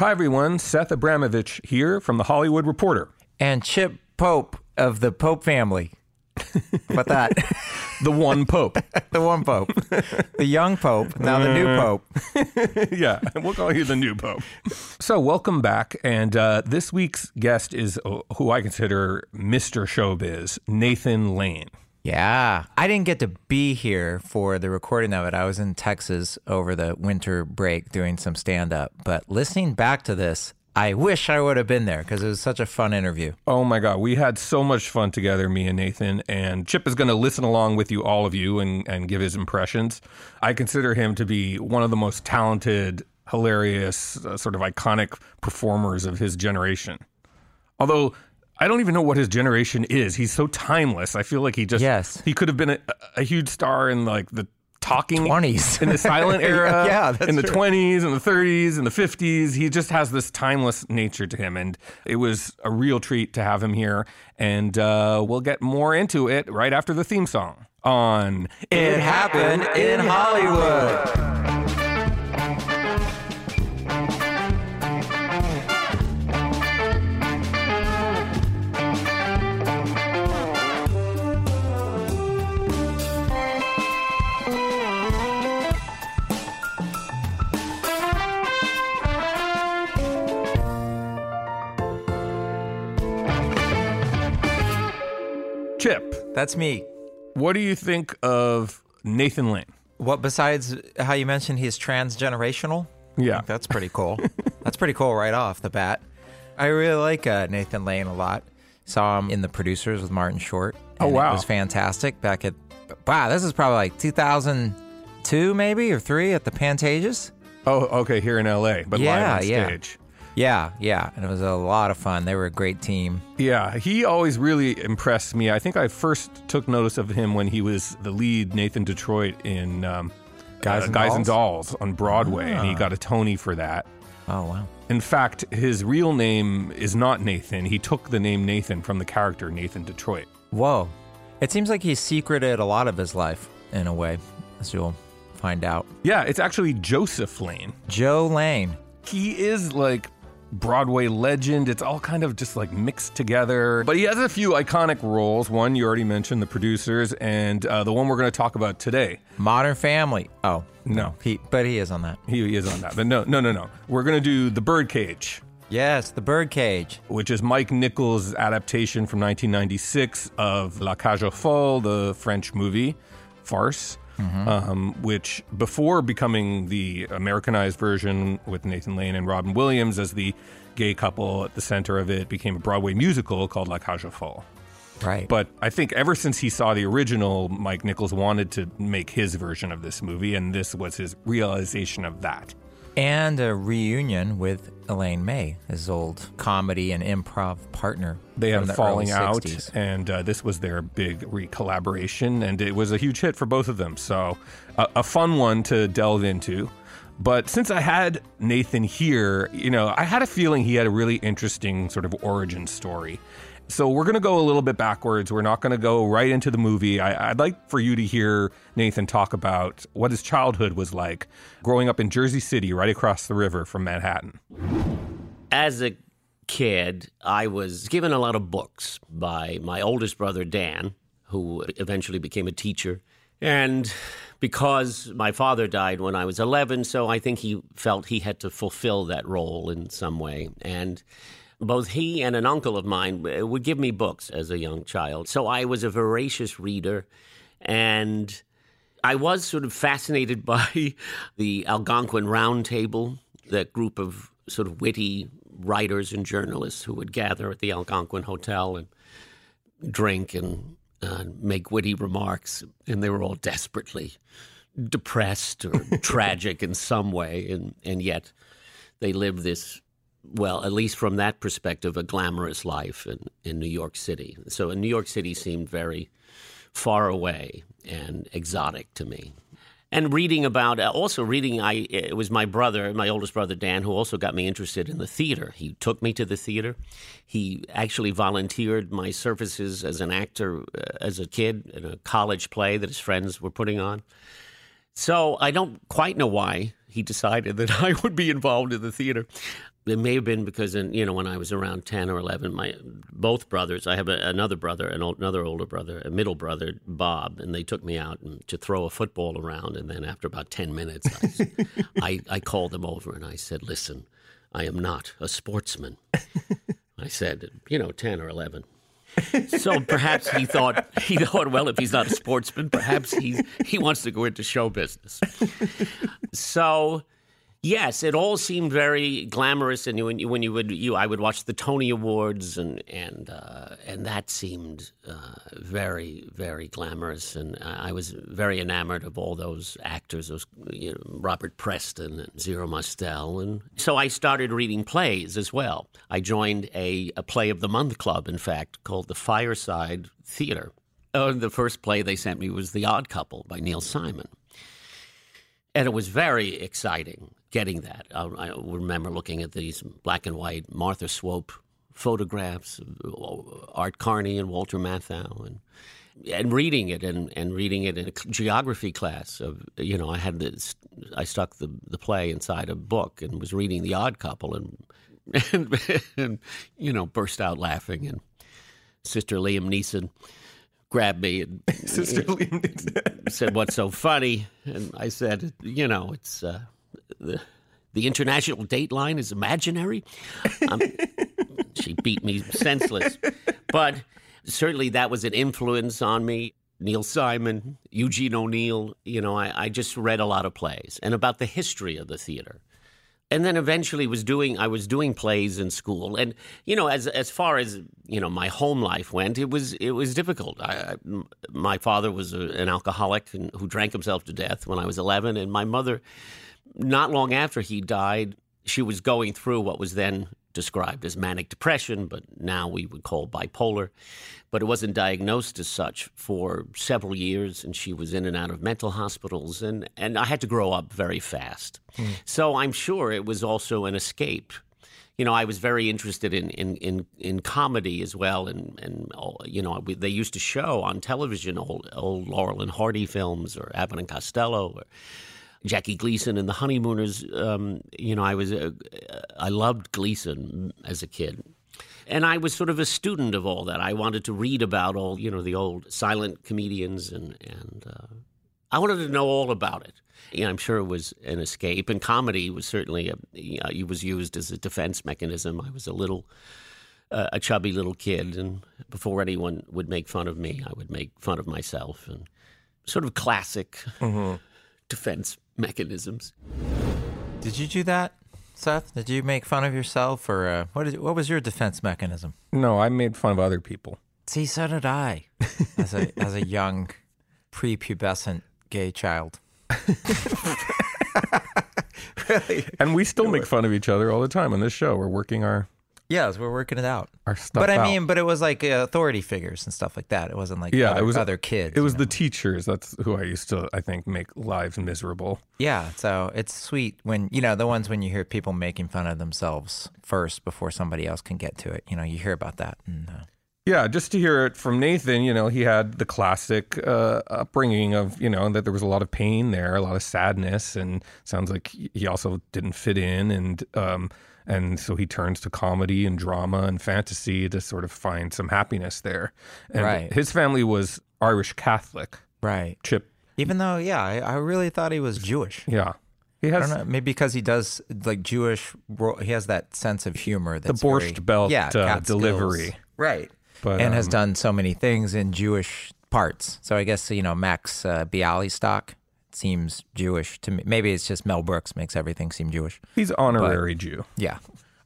Hi, everyone. Seth Abramovitch here from The Hollywood Reporter. And Chip Pope of the Pope family. What that? The one Pope. the one Pope. The young Pope, now the new Pope. yeah, we'll call you the new Pope. So, welcome back. And uh, this week's guest is uh, who I consider Mr. Showbiz, Nathan Lane. Yeah. I didn't get to be here for the recording of it. I was in Texas over the winter break doing some stand up. But listening back to this, I wish I would have been there because it was such a fun interview. Oh my God, we had so much fun together, me and Nathan. And Chip is going to listen along with you, all of you, and, and give his impressions. I consider him to be one of the most talented, hilarious, uh, sort of iconic performers of his generation. Although I don't even know what his generation is. He's so timeless. I feel like he just Yes. he could have been a, a huge star in like the talking 20s. in the silent era Yeah, in the true. 20s and the 30s and the 50s he just has this timeless nature to him and it was a real treat to have him here and uh, we'll get more into it right after the theme song on It happened in Hollywood. Chip That's me. what do you think of nathan lane What besides how you mentioned he's transgenerational? yeah That's pretty cool. That's pretty cool right off the bat. I really like uh, Nathan Lane a lot. Saw him in The Producers with Martin Short. Oh, wow. It was fantastic back at, wow, this is probably like 2002 maybe or three at the Pantages. oh okay here in la but Yeah, live on yeah. stage Yeah, yeah. And it was a lot of fun. They were a great team. Yeah, he always really impressed me. I think I first took notice of him when he was the lead Nathan Detroit in um, Guys uh, and Guys and Dolls? Dolls on Broadway, and he Ah. got a Tony for that. Oh, wow. In fact, his real name is not Nathan. He took the name Nathan from the character Nathan Detroit. Whoa. It seems like he's secreted a lot of his life in a way, as you'll find out. Yeah, it's actually Joseph Lane. Joe Lane. He is like Broadway legend. It's all kind of just like mixed together. But he has a few iconic roles. One you already mentioned, the producers, and uh, the one we're going to talk about today. Modern Family. Oh, No. He, but he is on that. He is on that. But no, no, no, no. We're going to do The Birdcage, Yes, the Birdcage. which is Mike Nichols' adaptation from 1996 of La Cage aux Folles, the French movie farce, um, which before becoming the Americanized version with Nathan Lane and Robin Williams as the gay couple at the center of it, became a Broadway musical called La Cage aux Folles. Right. But I think ever since he saw the original, Mike Nichols wanted to make his version of this movie, and this was his realization of that. And a reunion with Elaine May, his old comedy and improv partner. They had the falling out, and uh, this was their big re collaboration, and it was a huge hit for both of them. So, a fun one to delve into. But since I had Nathan here, you know, I had a feeling he had a really interesting sort of origin story. So, we're going to go a little bit backwards. We're not going to go right into the movie. I, I'd like for you to hear Nathan talk about what his childhood was like growing up in Jersey City, right across the river from Manhattan. as a kid, I was given a lot of books by my oldest brother, Dan, who eventually became a teacher. And because my father died when I was 11, so I think he felt he had to fulfill that role in some way. And both he and an uncle of mine uh, would give me books as a young child. So I was a voracious reader. And I was sort of fascinated by the Algonquin Round Table, that group of sort of witty writers and journalists who would gather at the Algonquin Hotel and drink and uh, make witty remarks, and they were all desperately depressed or tragic in some way, and and yet they lived this. Well, at least from that perspective, a glamorous life in, in New York City. So, New York City seemed very far away and exotic to me. And reading about, uh, also reading, I it was my brother, my oldest brother Dan, who also got me interested in the theater. He took me to the theater. He actually volunteered my services as an actor uh, as a kid in a college play that his friends were putting on. So I don't quite know why he decided that I would be involved in the theater. It may have been because, in, you know, when I was around ten or eleven, my both brothers. I have a, another brother, an old, another older brother, a middle brother, Bob, and they took me out and, to throw a football around. And then after about ten minutes, I, I, I called them over and I said, "Listen, I am not a sportsman." I said, you know, ten or eleven. so perhaps he thought he thought, well, if he's not a sportsman, perhaps he he wants to go into show business. so Yes, it all seemed very glamorous, and when you, when you would you, I would watch the Tony Awards, and and uh, and that seemed uh, very very glamorous, and I was very enamored of all those actors, those you know, Robert Preston and Zero Mostel, and so I started reading plays as well. I joined a, a play of the month club, in fact, called the Fireside Theater. Uh, the first play they sent me was The Odd Couple by Neil Simon. And it was very exciting getting that. I, I remember looking at these black and white Martha Swope photographs Art Carney and Walter Matthau and and reading it and, and reading it in a geography class of you know I had this I stuck the, the play inside a book and was reading The Odd Couple and and, and you know burst out laughing and Sister Liam Neeson grabbed me and Sister Liam said what's so funny and I said you know it's uh, the, the international date line is imaginary. Um, she beat me senseless. But certainly that was an influence on me. Neil Simon, Eugene O'Neill, you know, I, I just read a lot of plays and about the history of the theater and then eventually was doing I was doing plays in school, and you know as as far as you know my home life went, it was it was difficult. I, my father was a, an alcoholic and, who drank himself to death when I was eleven, and my mother not long after he died, she was going through what was then described as manic depression, but now we would call bipolar. But it wasn't diagnosed as such for several years, and she was in and out of mental hospitals, and, and I had to grow up very fast. Mm. So I'm sure it was also an escape. You know, I was very interested in in, in, in comedy as well, and and you know, they used to show on television old old Laurel and Hardy films or Abbott and Costello. Or, Jackie Gleason and the Honeymooners. Um, you know, I was uh, I loved Gleason as a kid. And I was sort of a student of all that. I wanted to read about all, you know, the old silent comedians, and and uh, I wanted to know all about it. You I'm sure it was an escape, and comedy was certainly a, you know, it was used as a defense mechanism. I was a little, uh, a chubby little kid, and before anyone would make fun of me, I would make fun of myself, and sort of classic mm-hmm. Defense mechanisms. Did you do that, Seth? Did you make fun of yourself, or uh, what? Is, what was your defense mechanism? No, I made fun of other people. See, so did I, as a as a young, prepubescent gay child. really? And we still make fun of each other all the time on this show. We're working our Yes, we're working it out. Our stuff. But I out. mean, but it was like uh, authority figures and stuff like that. It wasn't like yeah, other, it was other kids. It was know? the teachers. That's who I used to, I think, make lives miserable. Yeah, so it's sweet when you know the ones when you hear people making fun of themselves first before somebody else can get to it. You know, you hear about that. And, uh, yeah, just to hear it from Nathan, you know, he had the classic uh, upbringing of, you know, that there was a lot of pain there, a lot of sadness, and sounds like he also didn't fit in, and um, and so he turns to comedy and drama and fantasy to sort of find some happiness there. And right. his family was Irish Catholic. Right. Chip. Even though, yeah, I, I really thought he was Jewish. Yeah. He has know, maybe because he does like Jewish. He has that sense of humor. That's the borscht very, belt yeah, uh, delivery, right? But, and um, has done so many things in Jewish parts. So I guess you know Max uh, Bialystock seems Jewish to me. Maybe it's just Mel Brooks makes everything seem Jewish. He's honorary but, Jew. Yeah.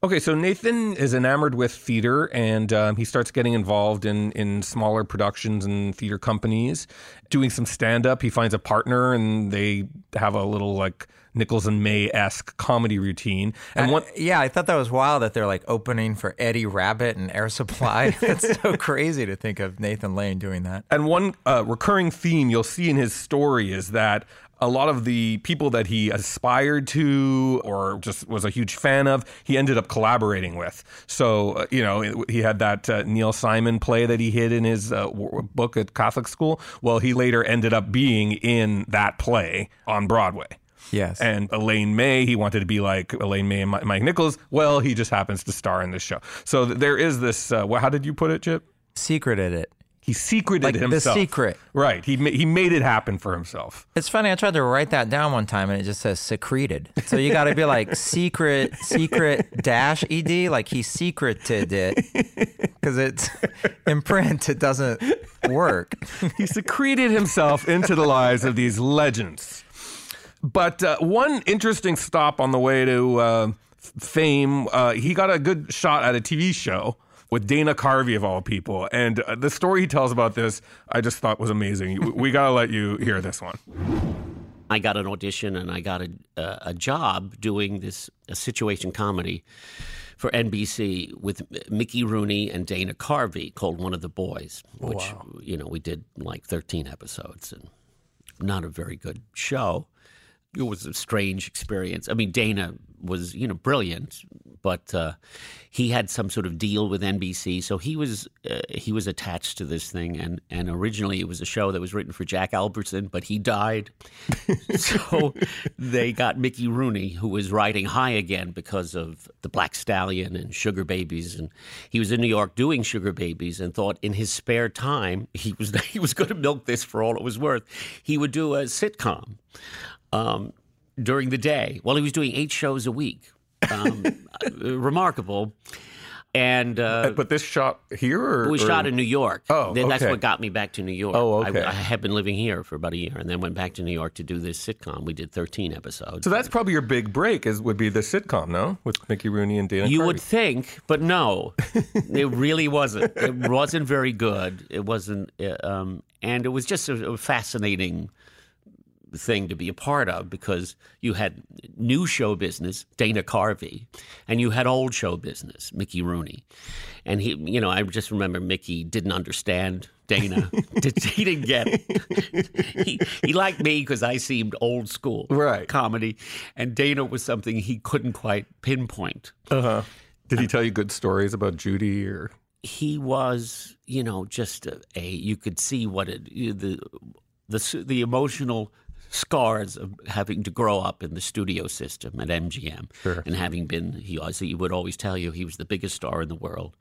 Okay, so Nathan is enamored with theater, and um, he starts getting involved in in smaller productions and theater companies, doing some stand up. He finds a partner, and they have a little like Nichols and May esque comedy routine. And one, yeah, I thought that was wild that they're like opening for Eddie Rabbitt and Air Supply. That's so crazy to think of Nathan Lane doing that. And one uh, recurring theme you'll see in his story is that a lot of the people that he aspired to or just was a huge fan of, he ended up collaborating with. So, uh, you know, he had that uh, Neil Simon play that he hid in his uh, book at Catholic school. Well, he later ended up being in that play on Broadway. Yes. And Elaine May, he wanted to be like Elaine May and Mike Nichols. Well, he just happens to star in this show. So there is this. Uh, how did you put it, Chip? Secreted it. He secreted Like the himself. secret. Right. He ma- he made it happen for himself. It's funny. I tried to write that down one time, and it just says secreted. So you got to be like secret, secret dash ed. Like he secreted it because it's in print. It doesn't work. He secreted himself into the lives of these legends. But uh, one interesting stop on the way to uh, fame, uh, he got a good shot at a TV show with Dana Carvey of all people, and uh, the story he tells about this, I just thought was amazing. We- we got to let you hear this one. I got an audition and I got a, a, a job doing this a situation comedy for NBC with Mickey Rooney and Dana Carvey called One of the Boys, which you know we did like 13 episodes and not a very good show. It was a strange experience. I mean, Dana was you know brilliant, but uh, he had some sort of deal with NBC, so he was uh, he was attached to this thing. And and originally it was a show that was written for Jack Albertson, but he died, so they got Mickey Rooney, who was riding high again because of the Black Stallion and Sugar Babies, and he was in New York doing Sugar Babies, and thought in his spare time he was he was going to milk this for all it was worth. He would do a sitcom um, during the day. Well, he was doing eight shows a week. Um, uh, remarkable. And uh, But this shot here, or, we or- shot in New York. Oh, Then That's okay. what got me back to New York. Oh, I- okay. I, had been living here for about a year, and then went back to New York to do this sitcom. We did 13 episodes. So that's probably your big break. Is would be the sitcom, no, with Mickey Rooney and Dana. You Carvey. would think, but no, it really wasn't. It wasn't very good. It wasn't, uh, um, and it was just a, a fascinating thing to be a part of because you had new show business, Dana Carvey, and you had old show business, Mickey Rooney, and he, you know, I just remember Mickey didn't understand Dana. Did- he didn't get it. he, he liked me because I seemed old school, Right. Comedy, and Dana was something he couldn't quite pinpoint. Uh-huh. Did he tell you good stories about Judy or? he was, you know, just a, a you could see what it the the the emotional scars of having to grow up in the studio system at MGM and having been he always he would always tell you he was the biggest star in the world.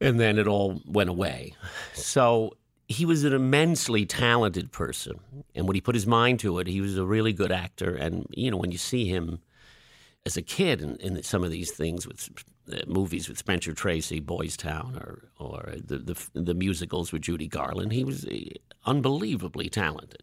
And then it all went away. So he was an immensely talented person. And when he put his mind to it he was a really good actor. And you know when you see him as a kid in, in some of these things with uh, movies with Spencer Tracy, Boys Town, or or the, the the musicals with Judy Garland, he was uh, unbelievably talented.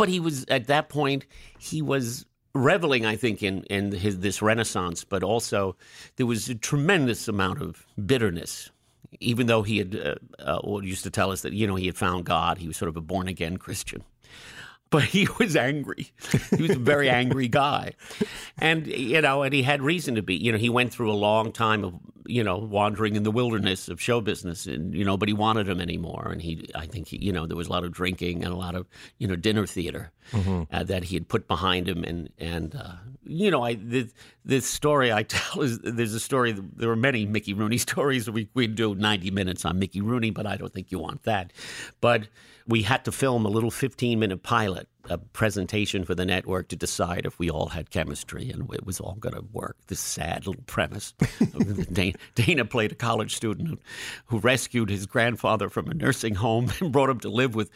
But he was at that point he was reveling, I think, in in his this renaissance. But also there was a tremendous amount of bitterness. Even though he had, uh, uh, used to tell us that you know he had found God, he was sort of a born again Christian but he was angry. He was a very angry guy, and you know, and he had reason to be. You know, he went through a long time of you know wandering in the wilderness of show business, and you know, but he wanted him anymore. And he, I think, he, you know, there was a lot of drinking and a lot of you know dinner theater uh, that he had put behind him, and and uh, you know, I this, this story I tell is there's a story. There are many Mickey Rooney stories. We we do 90 minutes on Mickey Rooney, but I don't think you want that. But we had to film a little 15 minute pilot, a presentation for the network to decide if we all had chemistry and it was all going to work. This sad little premise. Dana, Dana played a college student who, who rescued his grandfather from a nursing home and brought him to live with,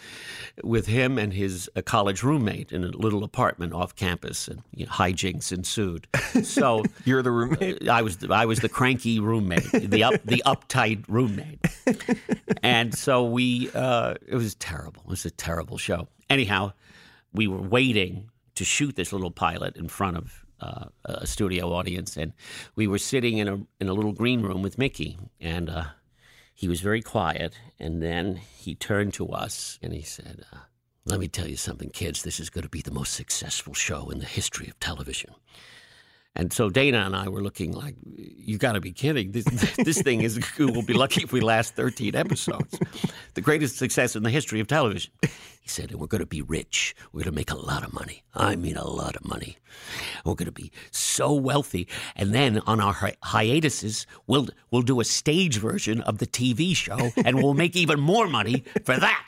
with him and his a college roommate in a little apartment off campus, and you know, hijinks ensued. So You're the roommate. I was the, I was the cranky roommate, the up the uptight roommate, and so we uh, it was terrible. It was a terrible show. Anyhow, we were waiting to shoot this little pilot in front of uh, a studio audience, and we were sitting in a in a little green room with Mickey, and uh, he was very quiet, and then he turned to us and he said. Uh, let me tell you something, kids. This is going to be the most successful show in the history of television. And so Dana and I were looking like, you got to be kidding. This, this thing is, we'll be lucky if we last 13 episodes. The greatest success in the history of television. He said, and we're going to be rich. We're going to make a lot of money. I mean, a lot of money. We're going to be so wealthy. And then on our hi- hiatuses, we'll, we'll do a stage version of the TV show and we'll make even more money for that.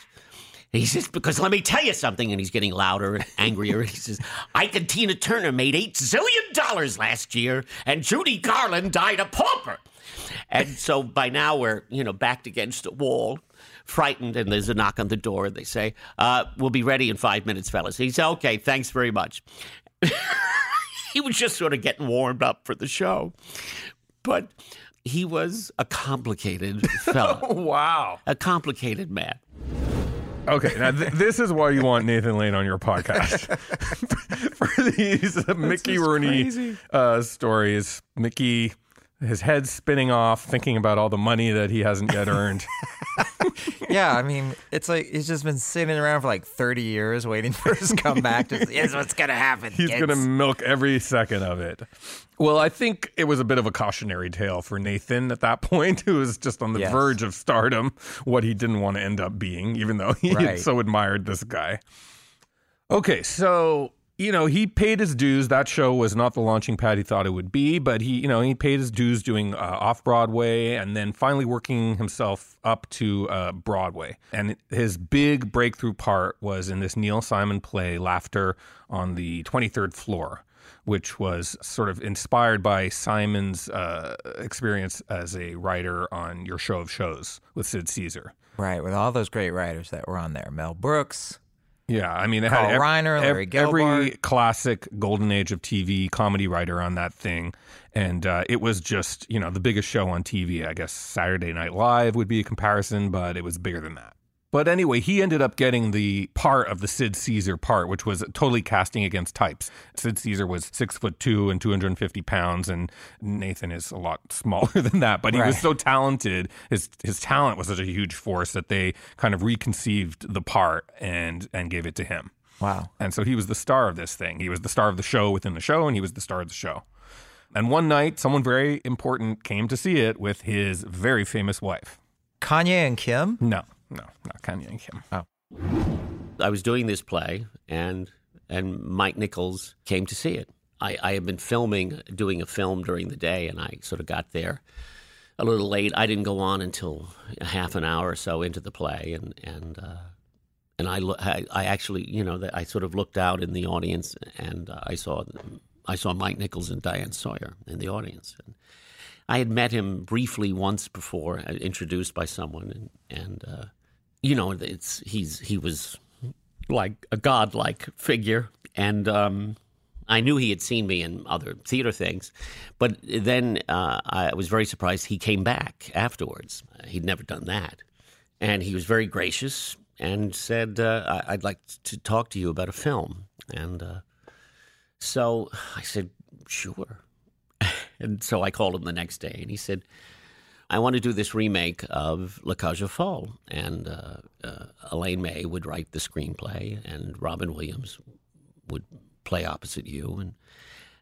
He says, because let me tell you something. And he's getting louder and angrier. He says, Ike and Tina Turner made $8 zillion last year, and Judy Garland died a pauper. And so by now we're, you know, backed against a wall, frightened, and there's a knock on the door. And they say, uh, we'll be ready in five minutes, fellas. He said, okay, thanks very much. he was just sort of getting warmed up for the show. But he was a complicated fellow. wow. A complicated man. Okay, now th- this is why you want Nathan Lane on your podcast for these uh, Mickey Rooney uh, stories. Mickey, his head spinning off, thinking about all the money that he hasn't yet earned. yeah, I mean, it's like he's just been sitting around for like 30 years waiting for his comeback. Just, here's what's going to happen. He's going to milk every second of it. Well, I think it was a bit of a cautionary tale for Nathan at that point, who was just on the Yes. verge of stardom, what he didn't want to end up being, even though he Right. so admired this guy. Okay, so you know he paid his dues. That show was not the launching pad he thought it would be, but he, you know, he paid his dues doing uh, off Broadway, and then finally working himself up to uh, Broadway. And his big breakthrough part was in this Neil Simon play, Laughter on the Twenty Third Floor. Which was sort of inspired by Simon's uh, experience as a writer on Your Show of Shows with Sid Caesar. Right, with all those great writers that were on there. Mel Brooks. Yeah, I mean, it Carl had ev- Reiner, Larry ev- every classic golden age of TV comedy writer on that thing, and uh, it was just you know the biggest show on TV. I guess Saturday Night Live would be a comparison, but it was bigger than that. But anyway, he ended up getting the part of the Sid Caesar part, which was totally casting against types. Sid Caesar was six foot two and 250 pounds, and Nathan is a lot smaller than that. But he was so talented. His his talent was such a huge force that they kind of reconceived the part and and gave it to him. Wow. And so he was the star of this thing. He was the star of the show within the show, and he was the star of the show. And one night, someone very important came to see it with his very famous wife. Kanye and Kim? No, no, not Kanye Kim. Oh. I was doing this play, and and Mike Nichols came to see it. I, I had been filming, doing a film during the day, and I sort of got there a little late. I didn't go on until half an hour or so into the play, and and uh, and I I actually you know I sort of looked out in the audience, and uh, I saw I saw Mike Nichols and Diane Sawyer in the audience. And I had met him briefly once before, uh, introduced by someone, and and uh, you know it's he's he was like a godlike figure, and um, I knew he had seen me in other theater things, but then uh, I was very surprised he came back afterwards. He'd never done that, and he was very gracious and said, uh, "I'd like to talk to you about a film." And uh, so I said, "Sure." and so I called him the next day, and he said. I want to do this remake of La Cage aux Folles, and uh, uh, Elaine May would write the screenplay, and Robin Williams would play opposite you. And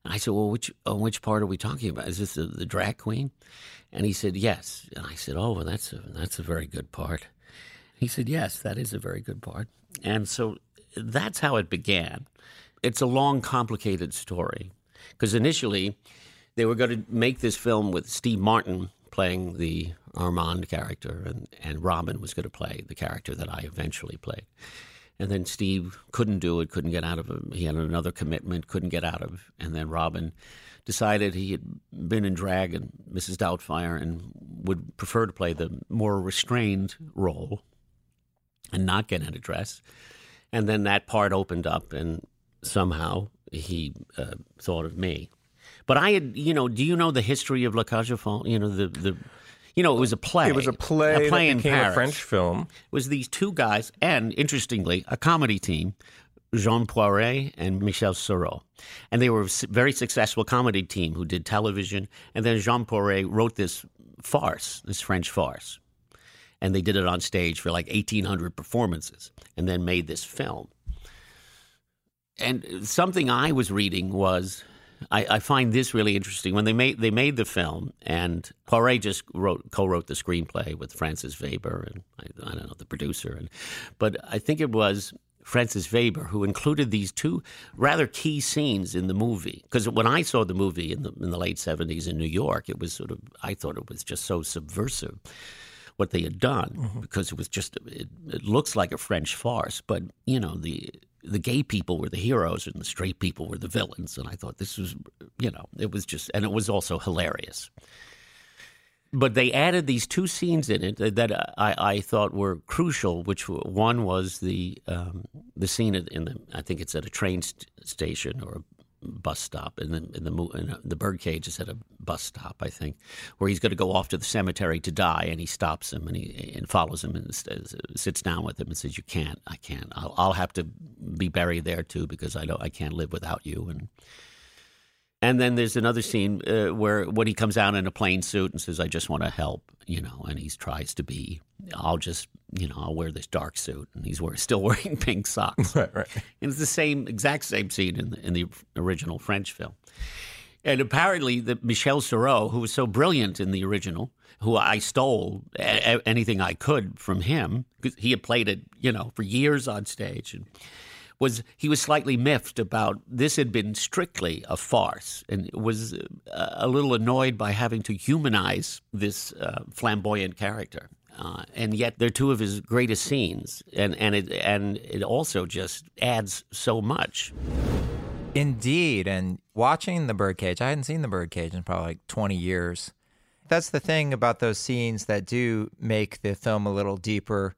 I said, "Well, which oh, which part are we talking about? Is this the, the drag queen?" And he said, "Yes." And I said, "Oh, well, that's a that's a very good part." He said, "Yes, that is a very good part." And so that's how it began. It's a long, complicated story because initially they were going to make this film with Steve Martin playing the Armand character, and, and Robin was going to play the character that I eventually played. And then Steve couldn't do it, couldn't get out of it. He had another commitment, couldn't get out of. And then Robin decided he had been in drag and Mrs. Doubtfire and would prefer to play the more restrained role and not get in a dress. And then that part opened up, and somehow he uh, thought of me. But I had, you know, do you know the history of La Cage aux Folles? You know, the, the you know, it was a play. It was a play, a play that in became Paris. a French film. It was these two guys, and interestingly, a comedy team, Jean Poiret and Michel Serrault. And they were a very successful comedy team who did television. And then Jean Poiret wrote this farce, this French farce. And they did it on stage for like 1,800 performances and then made this film. And something I was reading was I, I, find this really interesting. When they made they made the film, and Poiret just wrote co-wrote the screenplay with Francis Veber, and I, I don't know the producer, and but I think it was Francis Veber who included these two rather key scenes in the movie. Because when I saw the movie in the in the late seventies in New York, it was sort of I thought it was just so subversive what they had done mm-hmm. because it was just it, it looks like a French farce, but you know the the gay people were the heroes and the straight people were the villains. And I thought this was, you know, it was just, and it was also hilarious. But they added these two scenes in it that I, I thought were crucial. Which one was the um, the scene in the I think it's at a train st- station or bus stop, and then in the in uh, the birdcage is at a bus stop, I think, where he's going to go off to the cemetery to die, and he stops him and he and follows him and uh, sits down with him and says, "You can't, I can't. I'll, I'll have to be buried there too because I don't, I can't live without you." And and then there's another scene uh, where when he comes out in a plain suit and says, "I just want to help," you know, and he tries to be, "I'll just, you know, I'll wear this dark suit," and he's wear, still wearing pink socks. Right, right. And it's the same, exact same scene in the, in the original French film. And apparently, the Michel Serrault, who was so brilliant in the original, who I stole a- anything I could from him because he had played it, you know, for years on stage and was he was slightly miffed about this had been strictly a farce and was uh, a little annoyed by having to humanize this uh, flamboyant character. Uh, and yet they're two of his greatest scenes, and and it and it also just adds so much. Indeed, and watching the Birdcage, I hadn't seen the Birdcage in probably like twenty years. That's the thing about those scenes that do make the film a little deeper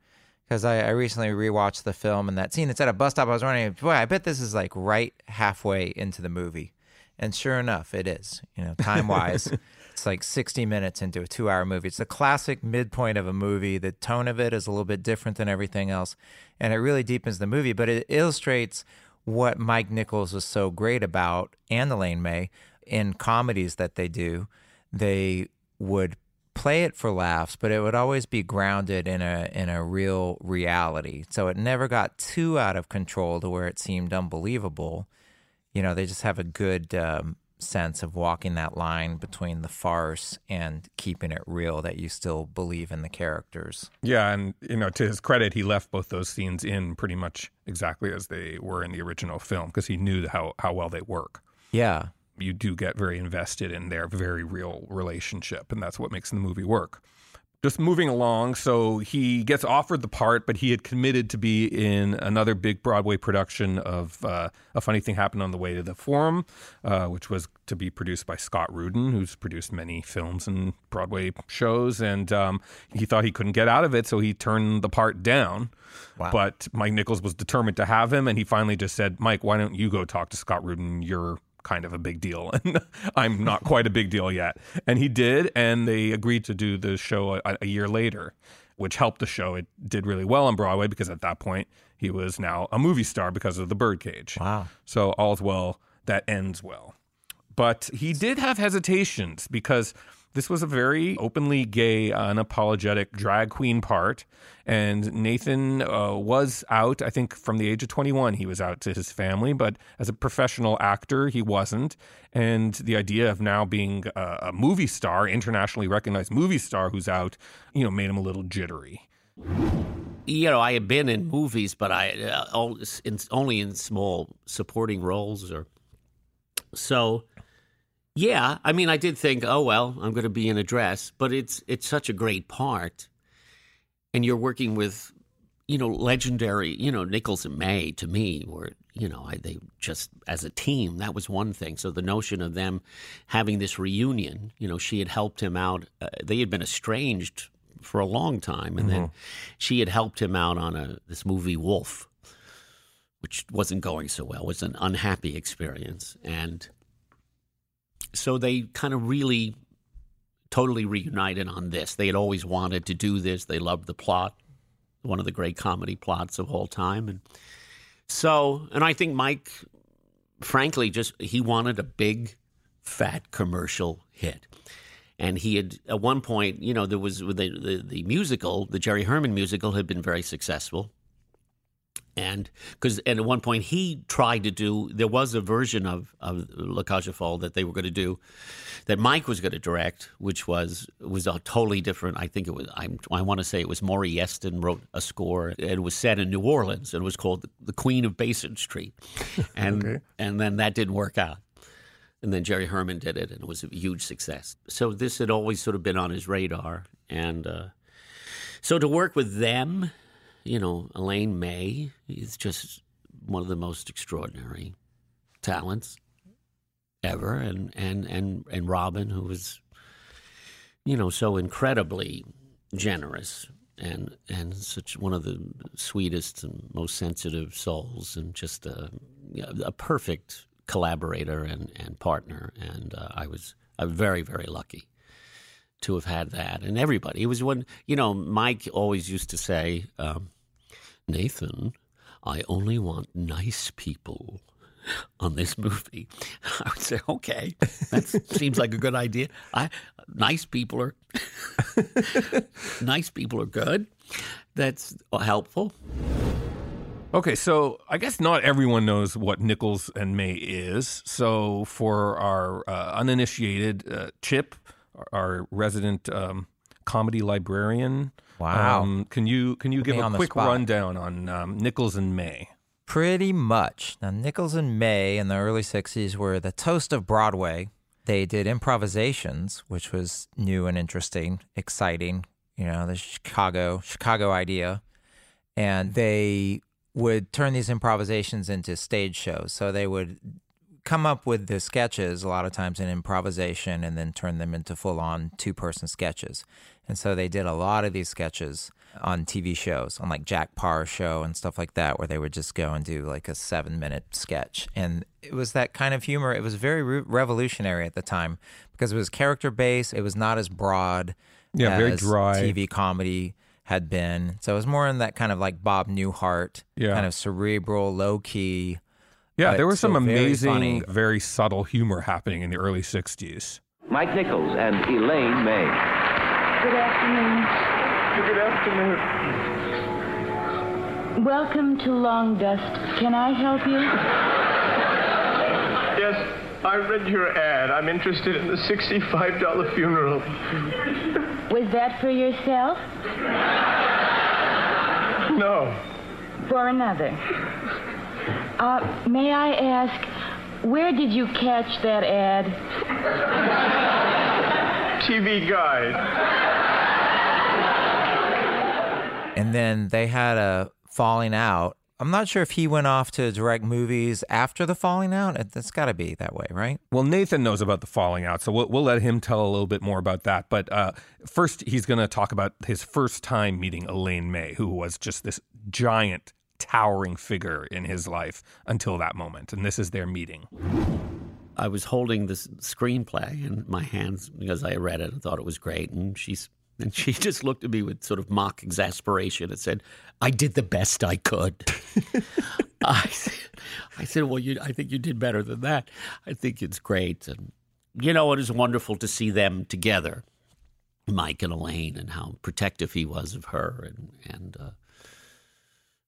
because I, I, recently rewatched the film and that scene It's at a bus stop. I was wondering, boy, I bet this is like right halfway into the movie, and sure enough, it is. You know, time wise, it's like sixty minutes into a two-hour movie. It's the classic midpoint of a movie. The tone of it is a little bit different than everything else, and it really deepens the movie. But it illustrates what Mike Nichols was so great about, and Elaine May in comedies that they do. They would play it for laughs, but it would always be grounded in a in a real reality. So it never got too out of control to where it seemed unbelievable. You know, they just have a good um, sense of walking that line between the farce and keeping it real that you still believe in the characters. Yeah, and you know, to his credit, he left both those scenes in pretty much exactly as they were in the original film because he knew how how well they work. Yeah you do get very invested in their very real relationship, and that's what makes the movie work. Just moving along, so he gets offered the part, but he had committed to be in another big Broadway production of uh, A Funny Thing Happened on the Way to the Forum, uh, which was to be produced by Scott Rudin, who's produced many films and Broadway shows. And um, he thought he couldn't get out of it, so he turned the part down. Wow. But Mike Nichols was determined to have him, and he finally just said, Mike, why don't you go talk to Scott Rudin? You're kind of a big deal, and I'm not quite a big deal yet. And he did, and they agreed to do the show a, a year later, which helped the show. It did really well on Broadway because at that point he was now a movie star because of the Birdcage. Wow! So all's well that ends well. But he did have hesitations because this was a very openly gay, unapologetic drag queen part. And Nathan uh, was out, I think from the age of 21, he was out to his family, but as a professional actor, he wasn't. And the idea of now being a, a movie star, internationally recognized movie star who's out, you know, made him a little jittery. You know, I had been in movies, but I uh, only in small supporting roles or so yeah, I mean, I did think, oh well, I'm going to be in a dress, but it's it's such a great part, and you're working with, you know, legendary, you know, Nichols and May to me were, you know, I, they just as a team that was one thing. So the notion of them having this reunion, you know, she had helped him out. Uh, they had been estranged for a long time, and mm-hmm. then she had helped him out on a this movie Wolf, which wasn't going so well. It was an unhappy experience, and so they kind of really totally reunited on this. They had always wanted to do this. They loved the plot, one of the great comedy plots of all time. And so, and I think Mike, frankly, just he wanted a big, fat commercial hit. And he had, at one point, you know, there was the, the, the musical, the Jerry Herman musical had been very successful. And because and at one point he tried to do there was a version of of La Cage aux Folles that they were going to do that Mike was going to direct, which was was a totally different. I think it was I'm, I want to say it was Maury Yeston wrote a score. It was set in New Orleans and it was called The Queen of Basin Street, and Okay. and then that didn't work out. And then Jerry Herman did it, and it was a huge success. So this had always sort of been on his radar, and uh, so to work with them, you know, Elaine May is just one of the most extraordinary talents ever, and and and and Robin, who was, you know, so incredibly generous and and such one of the sweetest and most sensitive souls, and just a a perfect collaborator and and partner. And uh, I was I'm very very lucky to have had that, and everybody. It was when you know Mike always used to say, um, Nathan, I only want nice people on this movie. I would say, okay, that seems like a good idea. I nice people are nice people are good. That's helpful. Okay, so I guess not everyone knows what Nichols and May is. So for our uh, uninitiated, uh, Chip, our resident um, comedy librarian, Wow. um, can you can you Put give a quick rundown on um, Nichols and May? Pretty much. Now, Nichols and May in the early 60s were the toast of Broadway. They did improvisations, which was new and interesting, exciting, you know, the Chicago Chicago idea. And they would turn these improvisations into stage shows. So they would come up with the sketches a lot of times in improvisation and then turn them into full on two person sketches. And so they did a lot of these sketches on TV shows, on like Jack Paar show and stuff like that, where they would just go and do like a seven minute sketch. And it was that kind of humor. It was very re- revolutionary at the time because it was character based, it was not as broad Yeah, very as dry. TV comedy had been. So it was more in that kind of like Bob Newhart, Yeah. kind of cerebral, low key. Yeah, But there was some still very amazing, funny. very subtle humor happening in the early '60s. Mike Nichols and Elaine May. Good afternoon. Good afternoon. Welcome to Lawn Dust. Can I help you? Yes, I read your ad. I'm interested in the $65 funeral. Was that for yourself? No. For another? Uh, may I ask, where did you catch that ad? TV Guide. And then they had a falling out. I'm not sure if he went off to direct movies after the falling out. It- That's got to be that way, right? Well, Nathan knows about the falling out, so we'll, we'll let him tell a little bit more about that. But uh, first, he's going to talk about his first time meeting Elaine May, who was just this giant, towering figure in his life until that moment. And this is their meeting. I was holding this screenplay in my hands because I read it and thought it was great, and she's and she just looked at me with sort of mock exasperation and said, "I did the best I could." I, said- I said, "Well, you, I think you did better than that. I think it's great, and you know, it is wonderful to see them together, Mike and Elaine, and how protective he was of her, and and." Uh,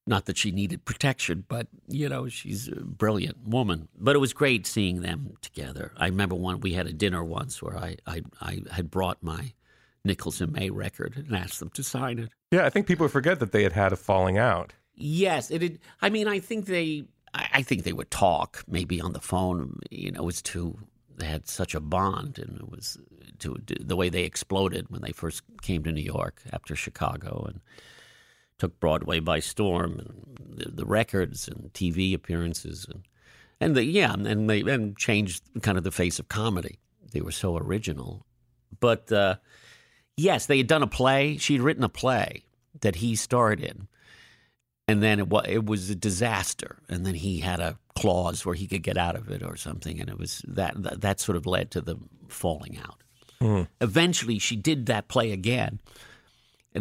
not that she needed protection, but you know she's a brilliant woman. But it was great seeing them together. I remember one we had a dinner once where I I, I had brought my Nichols and May record and asked them to sign it. Yeah, I think people forget that they had had a falling out. Yes, it. Had, I mean, I think they. I, I think they would talk maybe on the phone. You know, it was too. They had such a bond, and it was to the way they exploded when they first came to New York after Chicago and took Broadway by storm, and the, the records and TV appearances, and and the yeah, and they and changed kind of the face of comedy. They were so original, but uh, yes, they had done a play. She'd written a play that he starred in. And then it was, it was a disaster. And then he had a clause where he could get out of it or something. And it was that that, that sort of led to the falling out. Eventually she did that play again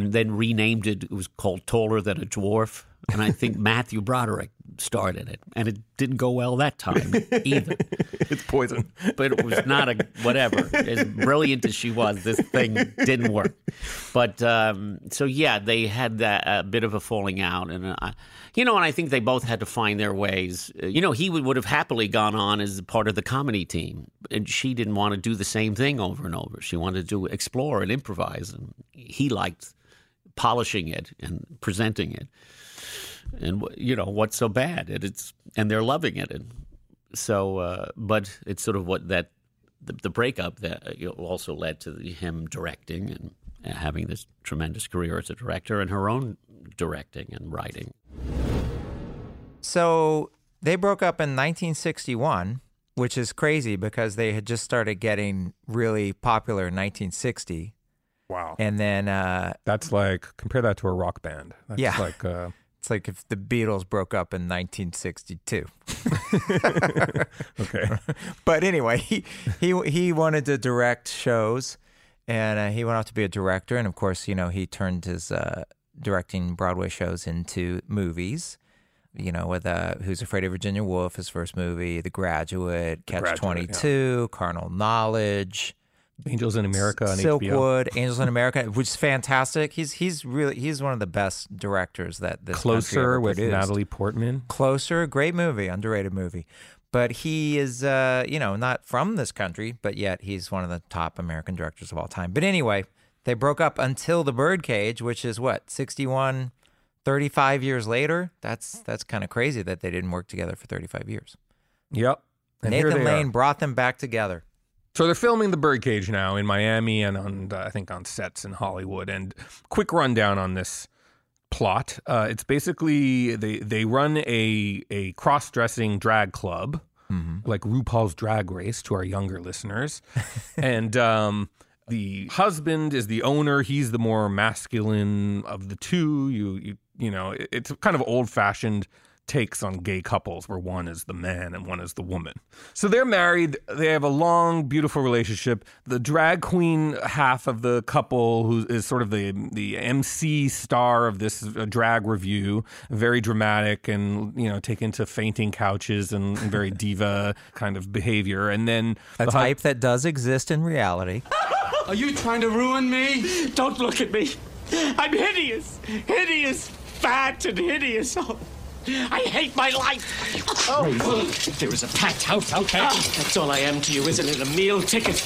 and then renamed it it was called taller than a dwarf and i think matthew broderick started it, and it didn't go well that time either. It's poison. but it was not a whatever. As brilliant as she was, this thing didn't work. But um, so yeah, they had that a bit of a falling out, and uh, you know, and I think they both had to find their ways. Uh, You know, he would, would have happily gone on as part of the comedy team, and she didn't want to do the same thing over and over. She wanted to explore and improvise, and he liked polishing it and presenting it. And you know what's so bad? And it's and they're loving it, and so uh, but it's sort of what that the, the breakup that uh, also led to the, him directing and, and having this tremendous career as a director and her own directing and writing. So they broke up in 1961, which is crazy because they had just started getting really popular in 1960. Wow. And then uh, That's like compare that to a rock band. That's Yeah. like uh, it's like if the Beatles broke up in 1962. okay. But anyway, he he he wanted to direct shows, and uh, he went off to be a director. And of course, you know, he turned his uh, directing Broadway shows into movies. You know, with uh, Who's Afraid of Virginia Woolf, his first movie, The Graduate, Catch Twenty Two, Carnal Knowledge, Angels in America on. Silkwood, Angels in America, which is fantastic. He's he's really he's one of the best directors that this Closer ever with produced. Natalie Portman. Closer, great movie, underrated movie. But he is, uh, you know, not from this country, but yet he's one of the top American directors of all time. But anyway, they broke up until The Birdcage, which is what, 61, 35 years later? That's that's kind of crazy that they didn't work together for 35 years. Yep. And Nathan they are. Lane brought them back together. So they're filming the Birdcage now in Miami and on uh, I think on sets in Hollywood. And quick rundown on this plot: uh, it's basically they they run a a cross dressing drag club, like RuPaul's Drag Race to our younger listeners, and. um the husband is the owner. He's the more masculine of the two. You, you, you know, it's kind of old fashioned takes on gay couples where one is the man and one is the woman. So they're married. They have a long, beautiful relationship. The drag queen half of the couple, who is sort of the the MC star of this uh, drag revue, very dramatic and you know taken to fainting couches and, and very diva kind of behavior. And then A the hu- type that does exist in reality. Are you trying to ruin me? Don't look at me. I'm hideous. Hideous. Fat and hideous. I hate my life. Oh, there is a packed house out there. Ah, that's all I am to you, isn't it? A meal ticket.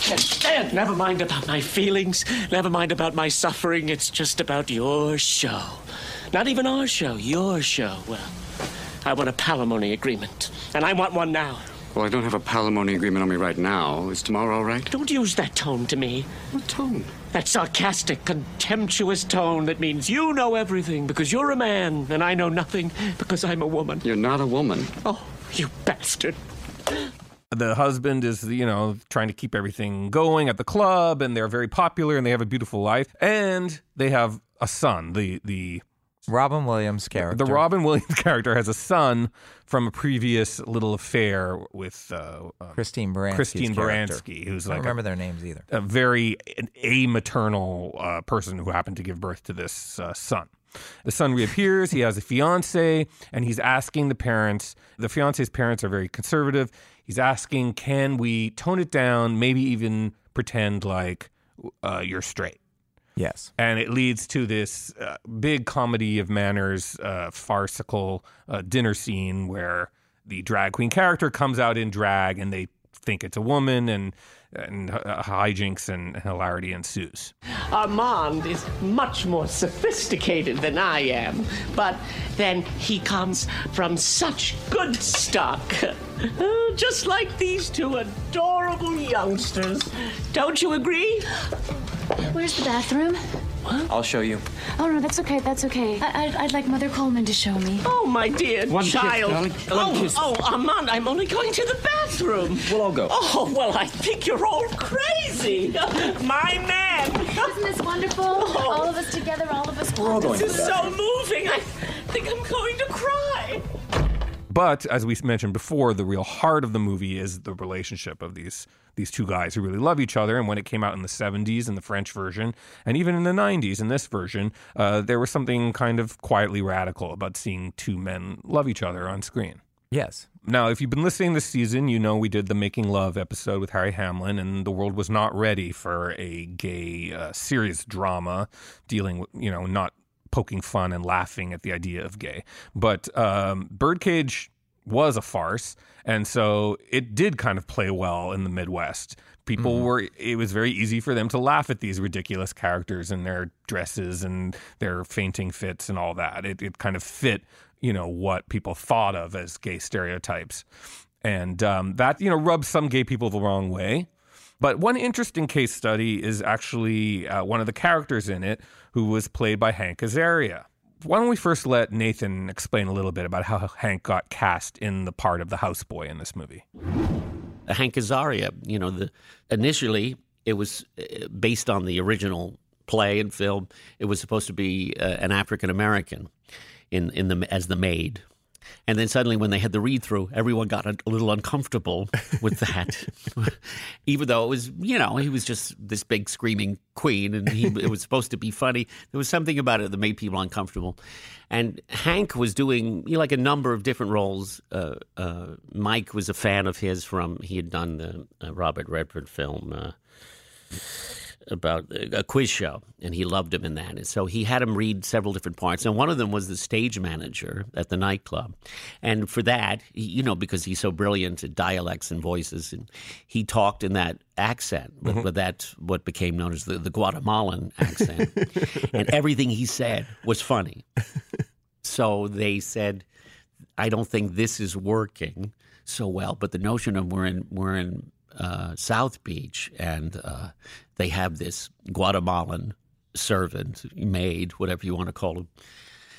Can't stand. Never mind about my feelings. Never mind about my suffering. It's just about your show. Not even our show, your show. Well, I want a palimony agreement. And I want one now. Well, I don't have a palimony agreement on me right now. Is tomorrow all right? Don't use that tone to me. What tone? That sarcastic, contemptuous tone that means you know everything because you're a man and I know nothing because I'm a woman. You're not a woman. Oh, you bastard. the husband is you know trying to keep everything going at the club and they're very popular and they have a beautiful life and they have a son the the Robin Williams character. the Robin Williams character has a son from a previous little affair with uh, uh, Christine Baranski's Christine. Baranski, who's like I don't remember a, their names either. a very a maternal uh, person who happened to give birth to this uh, son. The son reappears. He has a fiance, and he's asking the parents. The fiance's parents are very conservative. He's asking, "Can we tone it down? Maybe even pretend like uh, you're straight." Yes. and it leads to this uh, big comedy of manners, uh, farcical uh, dinner scene where the drag queen character comes out in drag, and they think it's a woman, and and uh, hijinks and hilarity ensues. Armand is much more sophisticated than I am, but then he comes from such good stock. Oh, Just like these two adorable youngsters. Don't you agree? Where's the bathroom? I'll show you. Oh no, that's okay. That's okay. I, I'd, I'd like Mother Coleman to show me. Oh, my dear One child. darling. oh, One kiss. oh, Armand, I'm only going to the bathroom. We'll all go. Oh, well, I think you're all crazy. My man. Isn't this wonderful? Oh. All of us together, all of us. We're all going This is so moving. I think I'm going to cry. But as we mentioned before, the real heart of the movie is the relationship of these these two guys who really love each other. And when it came out in the 70s in the French version, and even in the 90s in this version, uh, there was something kind of quietly radical about seeing two men love each other on screen. Yes. Now, if you've been listening this season, you know we did the Making Love episode with Harry Hamlin, and the world was not ready for a gay, uh, serious drama dealing with, you know, not poking fun and laughing at the idea of gay. But um, Birdcage was a farce, and so it did kind of play well in the Midwest. People were, it was very easy for them to laugh at these ridiculous characters and their dresses and their fainting fits and all that. It, it kind of fit, you know, what people thought of as gay stereotypes. And um, that, you know, rubs some gay people the wrong way. But one interesting case study is actually uh, one of the characters in it who was played by Hank Azaria. Why don't we first let Nathan explain a little bit about how Hank got cast in the part of the houseboy in this movie? Hank Azaria, you know, the initially it was uh, based on the original play and film. It was supposed to be uh, an African American in in the as the maid. And then suddenly, when they had the read through, everyone got a, little uncomfortable with that. Even though it was, you know, he was just this big screaming queen and he, it was supposed to be funny. There was something about it that made people uncomfortable. And Hank was doing, you know, like a number of different roles. Uh, uh, Mike was a fan of his from, he had done the uh, Robert Redford film. About a quiz show, and he loved him in that. And so he had him read several different parts, and one of them was the stage manager at the nightclub. And for that, he, you know, because he's so brilliant at dialects and voices, and he talked in that accent, with, mm-hmm. with that what became known as the, the Guatemalan accent, and everything he said was funny. So they said, "I don't think this is working." So well, but the notion of we're in we're in uh, South Beach, and uh, they have this Guatemalan servant, maid, whatever you want to call him.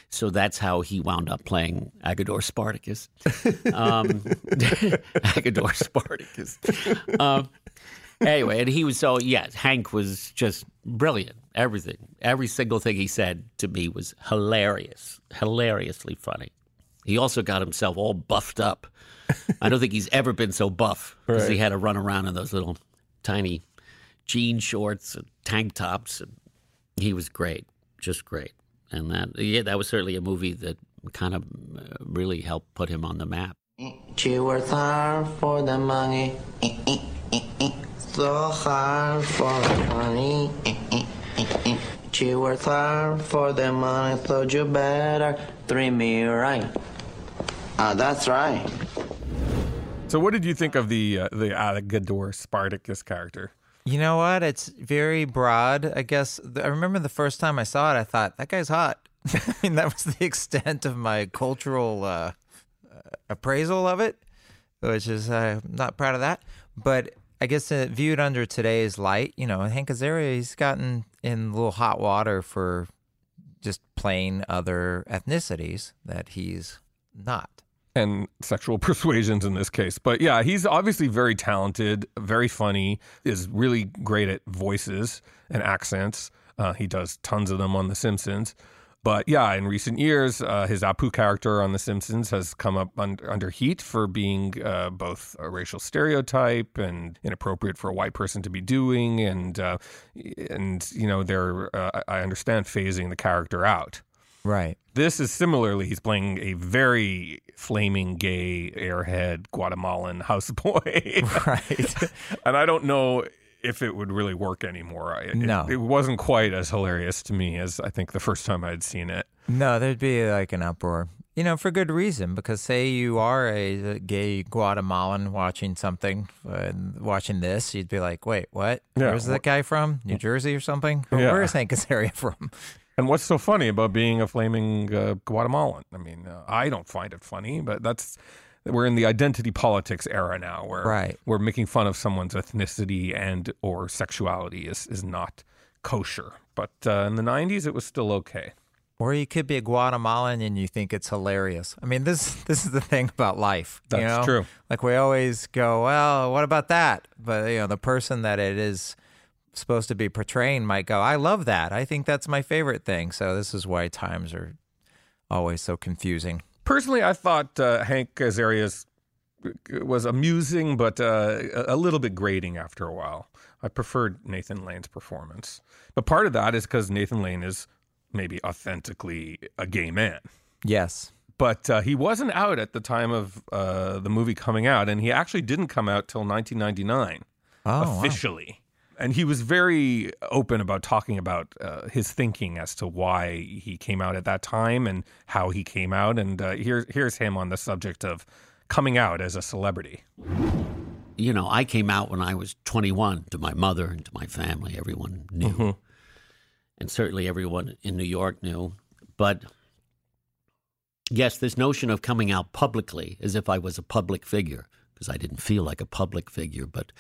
So that's how he wound up playing Agador Spartacus. Um, Agador Spartacus. Um, anyway, and he was so, yes, Hank was just brilliant. Everything, every single thing he said to me was hilarious, hilariously funny. He also got himself all buffed up. I don't think he's ever been so buff because he had to run around in those little tiny jean shorts and tank tops, and he was great, just great. And that, yeah, that was certainly a movie that kind of uh, really helped put him on the map. She worked hard for the money. So hard for the money. She worked hard for the money, so you better treat me right. Ah, that's right. So, what did you think of the uh, the Agador Spartacus character? You know what? It's very broad. I guess I remember the first time I saw it, I thought that guy's hot. I mean, that was the extent of my cultural uh, uh, appraisal of it, which is uh, not proud of that. But I guess uh, viewed under today's light, you know, Hank Azaria, he's gotten in a little hot water for just playing other ethnicities that he's not. And sexual persuasions in this case. But yeah, he's obviously very talented, very funny, is really great at voices and accents. Uh, he does tons of them on The Simpsons. But yeah, in recent years, uh, his Apu character on The Simpsons has come up under, under heat for being uh, both a racial stereotype and inappropriate for a white person to be doing, and uh, and you know they're uh, I understand phasing the character out. Right. This is similarly, he's playing a very flaming gay airhead Guatemalan houseboy. right. and I don't know if it would really work anymore. I- It, No. It, wasn't quite as hilarious to me as I think the first time I'd seen it. No, there'd be like an uproar. You know, for good reason, because say you are a gay Guatemalan watching something, uh, watching this, you'd be like, wait, what? Yeah, Where's that guy from? New Jersey or something? Yeah. Where is Hank Azaria from? And what's so funny about being a flaming uh, Guatemalan? I mean, uh, I don't find it funny, but that's we're in the identity politics era now, where Right. we're making fun of someone's ethnicity and or sexuality is is not kosher. But uh, in the '90s, it was still okay. Or you could be a Guatemalan and you think it's hilarious. I mean, this this is the thing about life. you That's know? true. Like we always go, well, what about that? But you know, the person that it is supposed to be portraying might go, I love that. I think that's my favorite thing. So this is why times are always so confusing. Personally, I thought uh, Hank Azaria's was amusing, but uh, a little bit grating after a while. I preferred Nathan Lane's performance, but part of that is because Nathan Lane is maybe authentically a gay man. Yes. But uh, he wasn't out at the time of uh, the movie coming out, and he actually didn't come out till 1999 Oh, wow. And he was very open about talking about uh, his thinking as to why he came out at that time and how he came out. And uh, here, here's him on the subject of coming out as a celebrity. You know, I came out when I was 21 to my mother and to my family. Everyone knew. Mhm. And certainly everyone in New York knew. But yes, this notion of coming out publicly as if I was a public figure, because I didn't feel like a public figure, but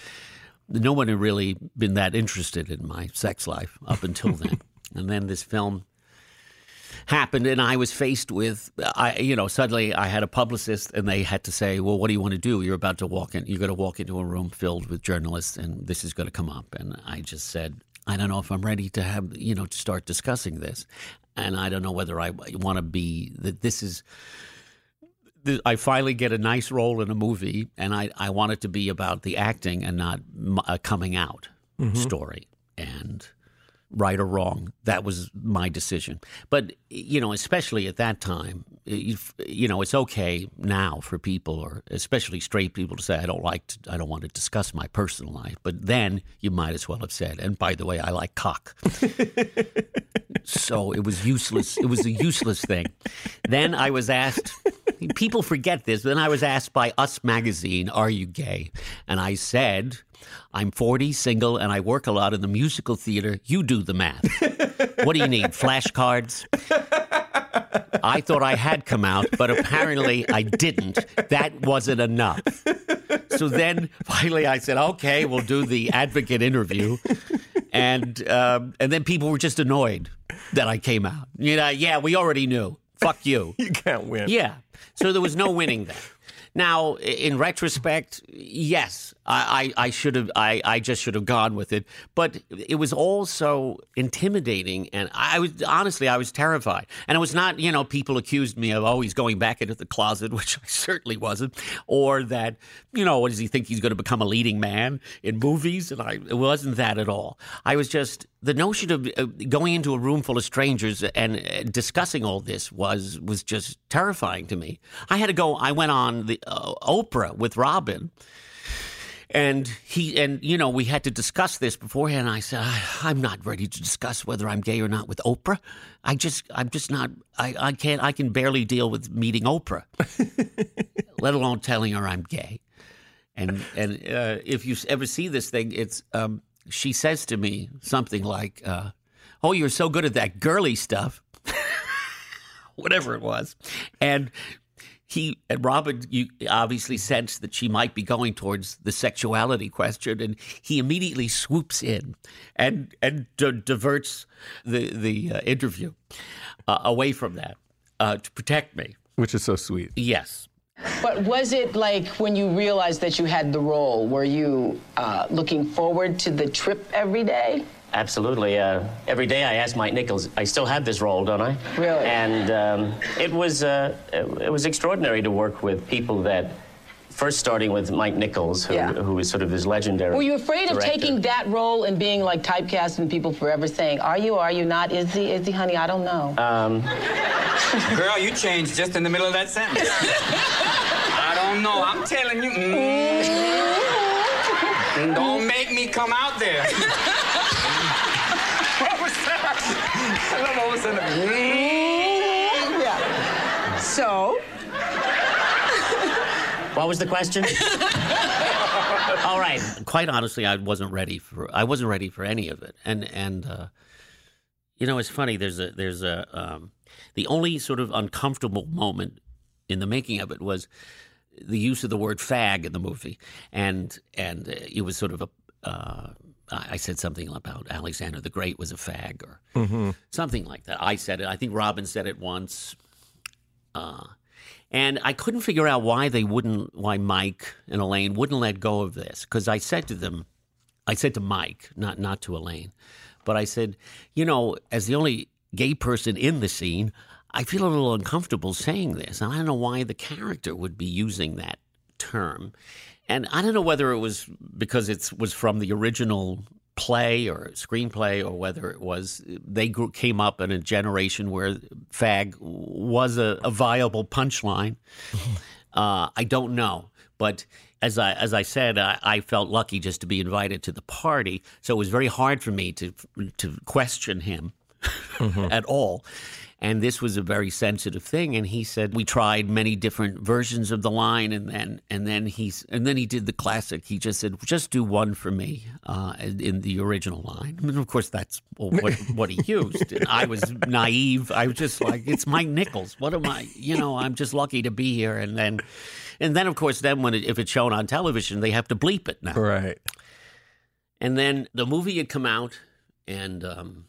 no one had really been that interested in my sex life up until then. and then this film happened and I was faced with I you know suddenly I had a publicist and they had to say well what do you want to do? You're about to walk in you're going to walk into a room filled with journalists and this is going to come up. And I just said I don't know if I'm ready to have you know to start discussing this. And I don't know whether I want to be that this is I finally get a nice role in a movie, and I, I want it to be about the acting and not a coming out Mhm. story. And right or wrong, that was my decision. But you know, especially at that time, you, you know, it's okay now for people, or especially straight people, to say I don't like, to, I don't want to discuss my personal life. But then you might as well have said, and by the way, I like cock. so it was useless. It was a useless thing. Then I was asked. People forget this. Then I was asked by Us Magazine, "Are you gay?" And I said, "I'm 40, single, and I work a lot in the musical theater. You do the math. what do you need? Flashcards?" I thought I had come out, but apparently I didn't. That wasn't enough. So then finally I said, okay, we'll do the advocate interview. And um, and then people were just annoyed that I came out. You know, yeah, we already knew. Fuck you. you can't win. Yeah. So there was no winning there. Now, in retrospect, yes, I, I, should have. I, I just should have gone with it. But it was all so intimidating, and I was honestly, I was terrified. And it was not, you know, people accused me of always going back into the closet, which I certainly wasn't, or that, you know, what does he think he's going to become a leading man in movies? And I, it wasn't that at all. I was just the notion of uh, going into a room full of strangers and uh, discussing all this was was just terrifying to me. I had to go. I went on the uh, Oprah with Robin, and he and you know we had to discuss this beforehand. I said I, I'm not ready to discuss whether I'm gay or not with Oprah. I just I'm just not. I I can't. I can barely deal with meeting Oprah, let alone telling her I'm gay. And and uh, if you ever see this thing, it's um, she says to me something like, uh, "Oh, you're so good at that girly stuff." Whatever it was, and he and Robin, you obviously sensed that she might be going towards the sexuality question, and he immediately swoops in and and di- diverts the the uh, interview uh, away from that uh, to protect me. Which is so sweet. Yes. But was it like when you realized that you had the role, were you uh, looking forward to the trip every day? Absolutely. Uh, every day I ask Mike Nichols, I still have this role, don't I? Really? And um, it was uh, it it was extraordinary to work with people that, first starting with Mike Nichols, who, Yeah. who was sort of this legendary. Were you afraid of taking that role and being like typecast and people forever saying, are you, are you not? Is he, is he, honey? I don't know. Um, Girl, you changed just in the middle of that sentence. I don't know. I'm telling you. mm. Don't make me come out there. I love all of a sudden. Yeah. So? What was the question? All right. Quite honestly, I wasn't ready for. I wasn't ready for any of it. And and uh, you know, it's funny. There's a there's a um, the only sort of uncomfortable moment in the making of it was the use of the word fag in the movie, and and it was sort of a. Uh, I said something about Alexander the Great was a fag, or Mm-hmm. something like that. I said it. I think Robin said it once. Uh, and I couldn't figure out why they wouldn't, why Mike and Elaine wouldn't let go of this. Because I said to them, I said to Mike, not not to Elaine, but I said, you know, as the only gay person in the scene, I feel a little uncomfortable saying this, and I don't know why the character would be using that term. And I don't know whether it was because it was from the original play or screenplay, or whether it was they grew, came up in a generation where fag was a, a viable punchline. uh, I don't know, but as I as I said, I, I, felt lucky just to be invited to the party, so it was very hard for me to to question him mm-hmm. at all. And this was a very sensitive thing. And he said we tried many different versions of the line, and then and then he's and then he did the classic. He just said, "Just do one for me," uh, in the original line. And of course, that's what, what he used. And I was naive. I was just like, "It's Mike Nichols. What am I? You know, I'm just lucky to be here." And then, and then of course, then when it, if it's shown on television, they have to bleep it now. Right. And then the movie had come out, and. Um,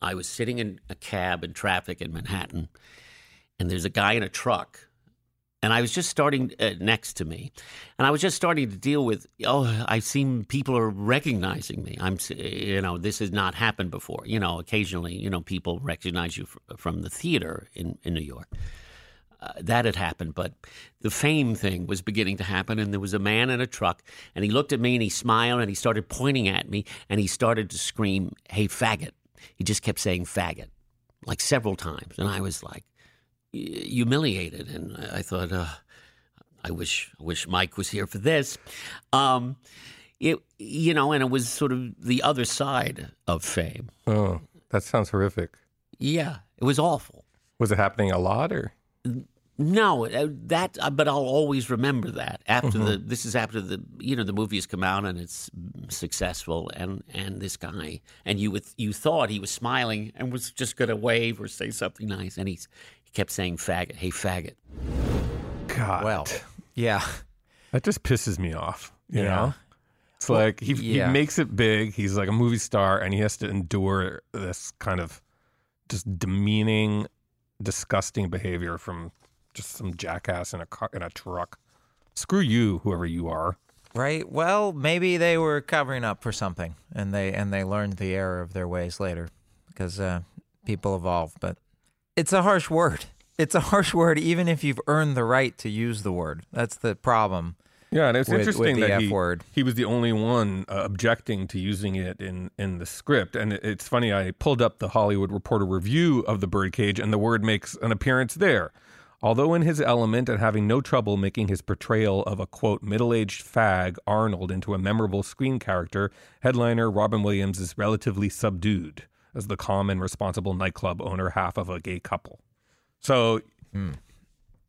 I was sitting in a cab in traffic in Manhattan, and there's a guy in a truck. And I was just starting uh, next to me, and I was just starting to deal with. Oh, I seem people are recognizing me. I'm, you know, this has not happened before. You know, occasionally, you know, people recognize you from the theater in in New York. Uh, that had happened, but the fame thing was beginning to happen. And there was a man in a truck, and he looked at me and he smiled and he started pointing at me and he started to scream, Hey, faggot he just kept saying faggot like several times. And I was like humiliated. And I thought, uh, I wish, I wish Mike was here for this. Um, it, you know, and it was sort of the other side of fame. Oh, that sounds horrific. Yeah, it was awful. Was it happening a lot or? No, uh, that. Uh, but I'll always remember that after mm-hmm. the. This is after the. You know, the movie has come out and it's successful, and and this guy, and you with you thought he was smiling and was just going to wave or say something nice, and he's he kept saying faggot. Hey, faggot. God. Well, yeah. That just pisses me off. You yeah. know. It's well, like he yeah. he makes it big. He's like a movie star, and he has to endure this kind of just demeaning, disgusting behavior from just some jackass in a car, in a truck. Screw you, whoever you are. Right. Well, maybe they were covering up for something, and they and they learned the error of their ways later, because uh, people evolve. But it's a harsh word. It's a harsh word, even if you've earned the right to use the word. That's the problem. Yeah, and it's with, interesting with that he, word. he was the only one uh, objecting to using it in, in the script. And it, it's funny, I pulled up the Hollywood Reporter review of the Birdcage, and the word makes an appearance there. Although in his element and having no trouble making his portrayal of a quote middle aged fag Arnold into a memorable screen character, headliner Robin Williams is relatively subdued as the calm and responsible nightclub owner half of a gay couple. So mm.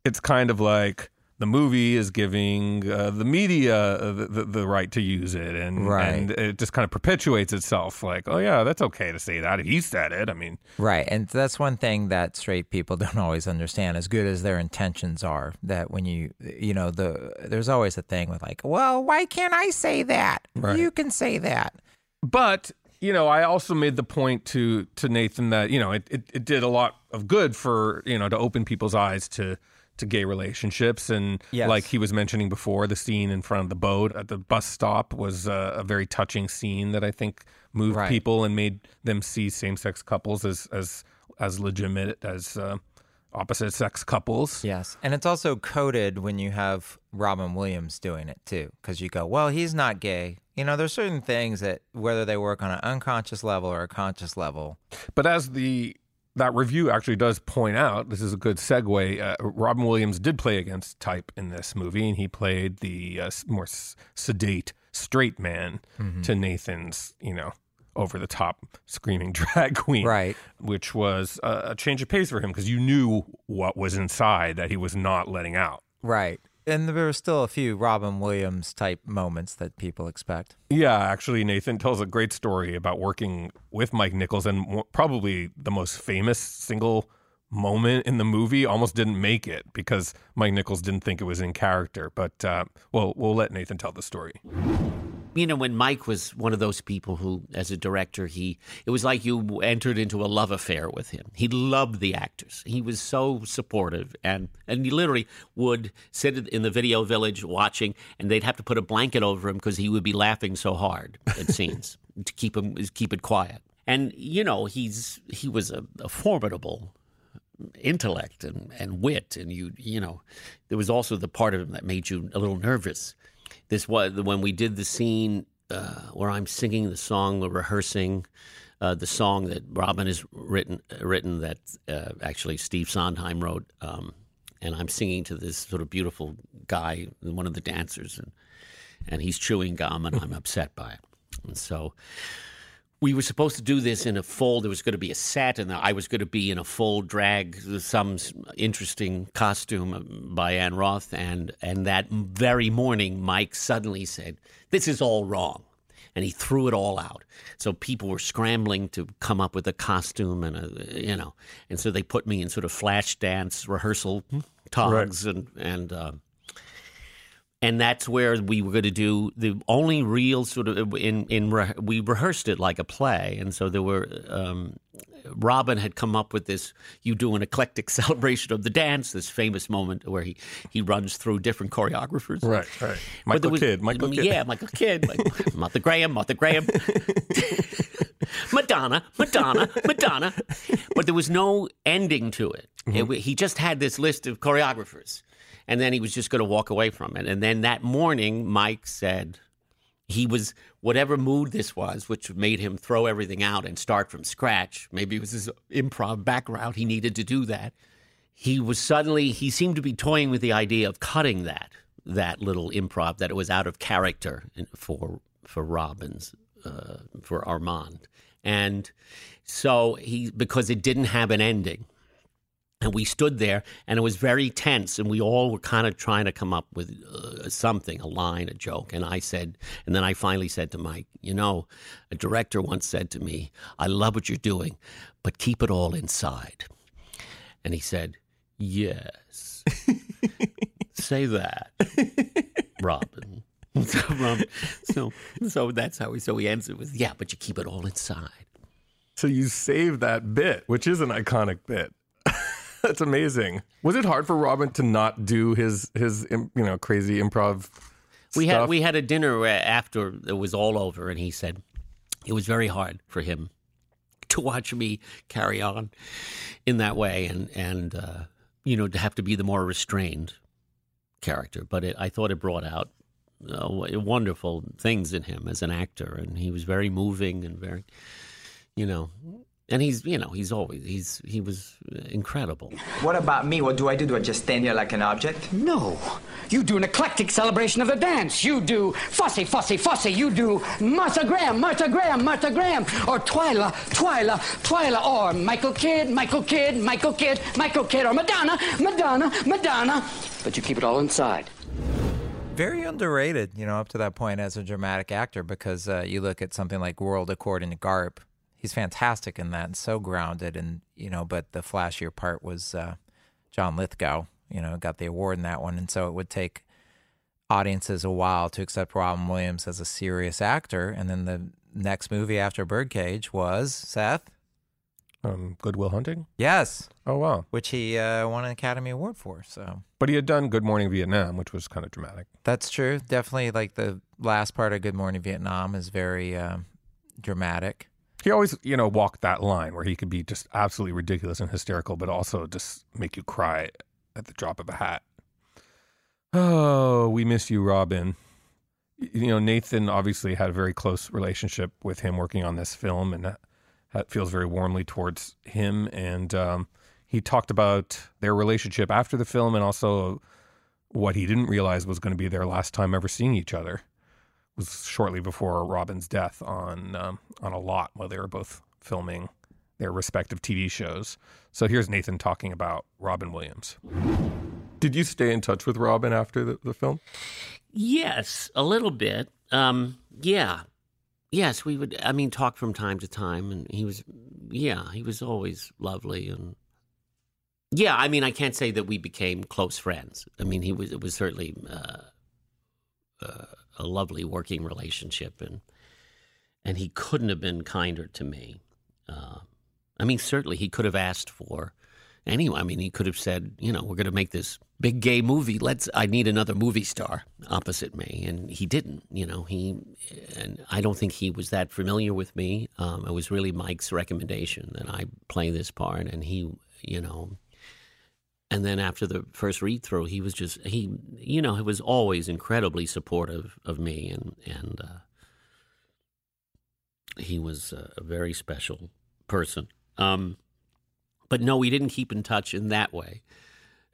it's kind of like the movie is giving uh, the media the, the, the, right to use it, and, right. and it just kind of perpetuates itself. Like, oh yeah, that's okay to say that. He said it. I mean, right, and that's one thing that straight people don't always understand. As good as their intentions are, that when you you know the there's always a thing with like, well, why can't I say that? Right. You can say that, but you know, I also made the point to to Nathan that you know it, it, it did a lot of good for you know to open people's eyes to to gay relationships. And yes. like he was mentioning before, the scene in front of the boat at the bus stop was a, a very touching scene that I think moved right. people and made them see same sex couples as as as legitimate as uh, opposite sex couples. Yes, and it's also coded when you have Robin Williams doing it too, because you go, well, he's not gay. You know, there's certain things that whether they work on an unconscious level or a conscious level. But as the that review actually does point out this is a good segue. Uh, Robin Williams did play against type in this movie, and he played the uh, more sedate straight man mm-hmm. to Nathan's, you know, over the top screaming drag queen, right? Which was a, a change of pace for him because you knew what was inside that he was not letting out, right? And there were still a few Robin Williams type moments that people expect. Yeah, actually, Nathan tells a great story about working with Mike Nichols, and probably the most famous single moment in the movie almost didn't make it because Mike Nichols didn't think it was in character. But uh, well, we'll let Nathan tell the story you know, when Mike was one of those people who, as a director, he it was like you entered into a love affair with him. He loved the actors. He was so supportive, and and he literally would sit in the video village watching, and they'd have to put a blanket over him because he would be laughing so hard at scenes to keep him keep it quiet. And you know, he's he was a, a formidable intellect and, and wit, and you you know, there was also the part of him that made you a little nervous. This was when we did the scene uh, where I'm singing the song, we're rehearsing uh, the song that Robin has written written that uh, actually Steve Sondheim wrote, um, and I'm singing to this sort of beautiful guy, one of the dancers, and and he's chewing gum, and I'm upset by it, and so we were supposed to do this in a full. There was going to be a set, and I was going to be in a full drag, some interesting costume by Ann Roth. And and that very morning, Mike suddenly said, "This is all wrong," and he threw it all out. So people were scrambling to come up with a costume and a you know, and so they put me in sort of flash dance rehearsal togs and and. Uh, and that's where we were going to do the only real sort of in in re, we rehearsed it like a play, and so there were. Um, Robin had come up with this. You do an eclectic celebration of the dance. This famous moment where he he runs through different choreographers. Right, right. Michael was- Kidd, Michael Kidd. Yeah, Michael Kidd, like, Martha Graham, Martha Graham, Madonna, Madonna, Madonna. But there was no ending to it. Mm-hmm. It he just had this list of choreographers, and then he was just going to walk away from it. And then that morning, Mike said he was whatever mood this was, which made him throw everything out and start from scratch. Maybe it was his improv background; he needed to do that. He was suddenly he seemed to be toying with the idea of cutting that that little improv that it was out of character for for Robin's uh, for Armand, and so he because it didn't have an ending. And we stood there, and it was very tense, and we all were kind of trying to come up with uh, something, a line, a joke. And I said, and then I finally said to Mike, you know, a director once said to me, I love what you're doing, but keep it all inside. And he said, Yes. Say that, Robin. So, Robin, so, so that's how we. So he ends it with, "Yeah, but you keep it all inside." So you save that bit, which is an iconic bit. That's amazing. Was it hard for Robin to not do his his you know crazy improv? We had we had a dinner after it was all over, and he said it was very hard for him to watch me carry on in that way, and and uh, you know to have to be the more restrained character. But it, I thought it brought out uh, wonderful things in him as an actor, and he was very moving and very, you know. And he's, you know, he's always he's he was incredible. What about me? What do I do? Do I just stand here like an object? No. You do an eclectic celebration of the dance. You do fussy, fussy, fussy. You do Martha Graham, Martha Graham, Martha Graham. Or Twyla, Twyla, Twyla. Or Michael Kidd, Michael Kidd, Michael Kidd, Michael Kidd. Or Madonna, Madonna, Madonna. But you keep it all inside. Very underrated, you know, up to that point as a dramatic actor because uh, you look at something like World According to Garp. He's fantastic in that and so grounded. And, you know, but the flashier part was uh, John Lithgow, you know, got the award in that one. And so it would take audiences a while to accept Robin Williams as a serious actor. And then the next movie after Birdcage was Seth. Um, Good Will Hunting. Yes. Oh wow. Which he uh, won an Academy Award for. So But he had done Good Morning Vietnam, which was kind of dramatic. That's true. Definitely, like the last part of Good Morning Vietnam is very um, dramatic. He always, you know, walked that line where he could be just absolutely ridiculous and hysterical, but also just make you cry at the drop of a hat. Oh, we miss you, Robin. You know, Nathan obviously had a very close relationship with him working on this film, and that, feels very warmly towards him. And um, he talked about their relationship after the film, and also what he didn't realize was going to be their last time ever seeing each other was shortly before Robin's death on um, on a lot while they were both filming their respective TV shows. So here's Nathan talking about Robin Williams. Did you stay in touch with Robin after the, the film? Yes, a little bit. Um, yeah. Yes, we would, I mean, talk from time to time. And he was, yeah, he was always lovely. And yeah, I mean, I can't say that we became close friends. I mean, he was, it was certainly uh, uh, a lovely working relationship. And, and he couldn't have been kinder to me. Uh, I mean, certainly he could have asked for anyway. I mean, he could have said, you know, we're going to make this big gay movie. Let's. I need another movie star opposite me, and he didn't. You know, he and I don't think he was that familiar with me. Um, it was really Mike's recommendation that I play this part, and he, you know, and then after the first read through, he was just he you know he was always incredibly supportive of me, and and uh, he was a, very special person. Um, but no, we didn't keep in touch in that way.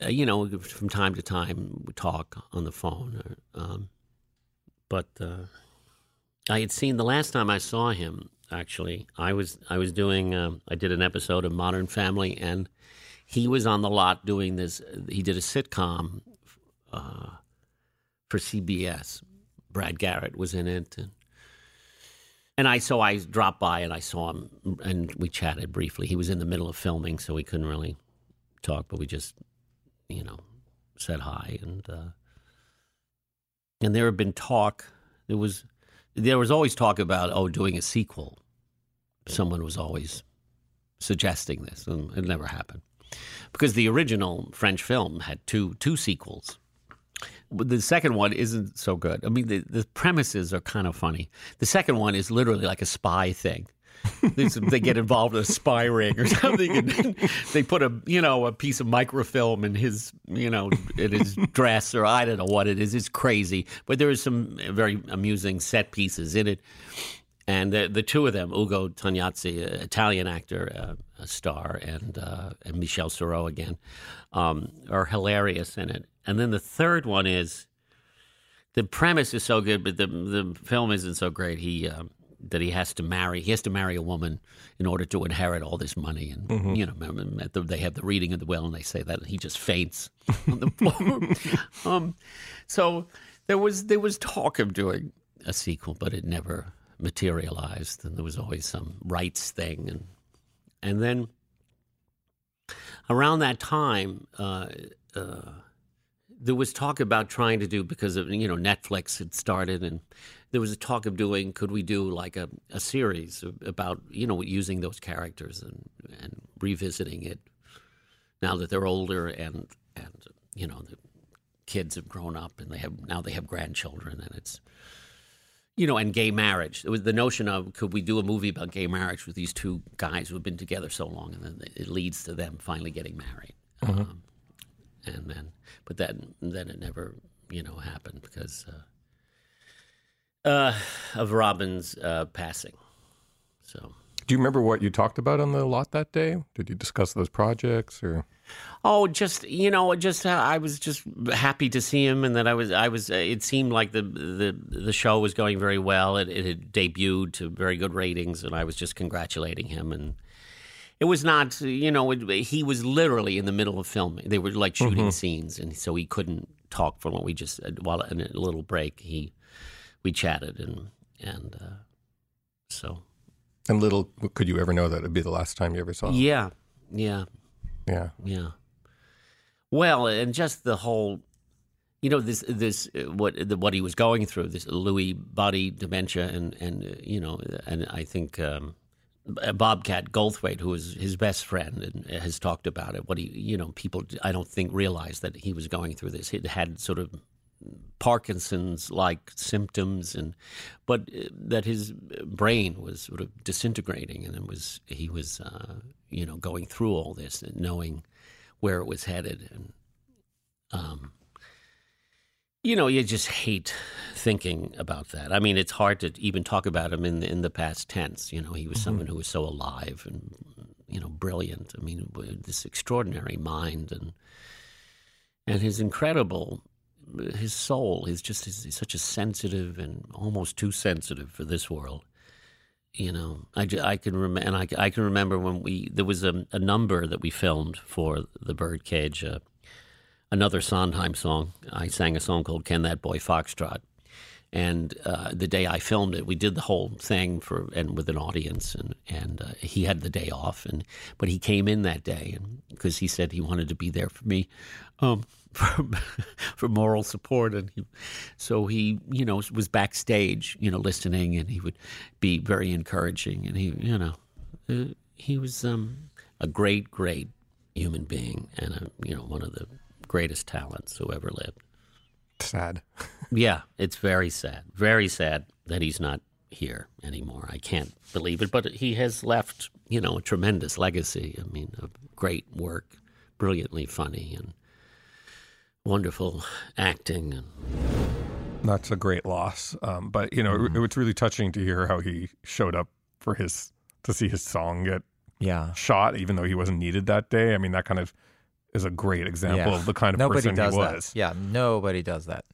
Uh, you know, from time to time, we talk on the phone. Or, um, but uh, I had seen the last time I saw him. Actually, I was I was doing um, I did an episode of Modern Family, and he was on the lot doing this. He did a sitcom uh, for CBS. Brad Garrett was in it, and and I so I dropped by and I saw him and we chatted briefly. He was in the middle of filming, so we couldn't really talk, but we just you know said hi and uh, and there had been talk. There was there was always talk about oh doing a sequel. Someone was always suggesting this, and it never happened because the original French film had two two sequels. The second one isn't so good. I mean, the, the premises are kind of funny. The second one is literally like a spy thing. they get involved in a spy ring or something, and they put a you know a piece of microfilm in his you know in his dress or I don't know what it is. It's crazy, but there is some very amusing set pieces in it. And the, the two of them, Ugo Tognazzi, Italian actor, uh, a star, and uh, and Michel Serrault again, um, are hilarious in it. And then the third one is the premise is so good, but the the film isn't so great. He um, that he has to marry. He has to marry a woman in order to inherit all this money. And Mm-hmm. you know, the, they have the reading of the will, and they say that and he just faints on the floor. um, so there was there was talk of doing a sequel, but it never materialized. And there was always some rights thing, and and then around that time. Uh, uh, there was talk about trying to do because of you know Netflix had started and there was a talk of doing could we do like a, a series about you know using those characters and and revisiting it now that they're older and and you know the kids have grown up and they have now they have grandchildren and it's you know and gay marriage it was the notion of could we do a movie about gay marriage with these two guys who have been together so long and then it leads to them finally getting married Mhm. um, and then but then then it never you know happened because uh, uh, of Robin's uh, passing. So Do you remember what you talked about on the lot that day? Did you discuss those projects or? oh, just you know, just uh, I was just happy to see him, and that I was I was. Uh, it seemed like the the the show was going very well. It, it had debuted to very good ratings, and I was just congratulating him and. It was not, you know, it, he was literally in the middle of filming. They were like shooting Mhm. scenes, and so he couldn't talk for long. We just, uh, while in a little break, he, we chatted, and and uh, so And little could you ever know that it'd be the last time you ever saw? him? yeah, yeah, Yeah. yeah. Well, and just the whole, you know, this this uh, what the, what he was going through, this Lewy body dementia, and and uh, you know, and I think um, Bobcat Goldthwait, who is his best friend, and has talked about it. What he, you know, people I don't think realized that he was going through this. He had sort of Parkinson's like symptoms, and but uh, that his brain was sort of disintegrating, and it was he was uh, you know going through all this and knowing where it was headed, and um, you know you just hate thinking about that. I mean, it's hard to even talk about him in the, in the past tense. You know, he was Mhm. someone who was so alive and you know brilliant. I mean, with this extraordinary mind and and his incredible his soul is just is, such a sensitive and almost too sensitive for this world. You know i, I can remember and I, I can remember when we there was a, a number that we filmed for the birdcage uh, another sondheim song. I sang a song called can that boy foxtrot? And uh, the day I filmed it, we did the whole thing for and with an audience, and and uh, he had the day off, and but he came in that day, because he said he wanted to be there for me, um, for, for moral support, and he, so he you know was backstage, you know, listening, and he would be very encouraging, and he you know uh, he was um, a great great human being, and a, you know one of the greatest talents who ever lived. Sad. Yeah, it's very sad. Very sad that he's not here anymore. I can't believe it, but he has left, you know, a tremendous legacy. I mean, of great work, brilliantly funny and wonderful acting. And That's a great loss. Um, but you know, Mm-hmm. it, it's really touching to hear how he showed up for his to see his song get Yeah. shot, even though he wasn't needed that day. I mean, that kind of is a great example Yeah. of the kind of nobody person does he that. was. Yeah, nobody does that.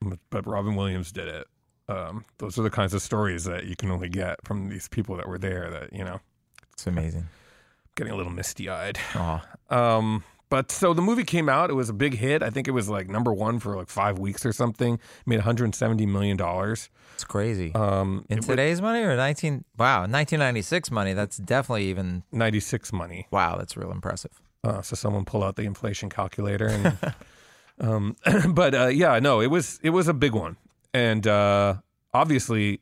But, but Robin Williams did it. Um, those are the kinds of stories that you can only get from these people that were there. That you know, It's amazing. getting a little misty eyed. Aw. Um, but so the movie came out. It was a big hit. I think it was like number one for like five weeks or something. Made 170 million dollars. It's crazy. Um, In it was today's money or 19 Wow, 1996 money, that's definitely even 96 money. Wow, that's real impressive. Uh, so someone pull out the inflation calculator. And, um, but uh, yeah, no, it was it was a big one, and uh, obviously,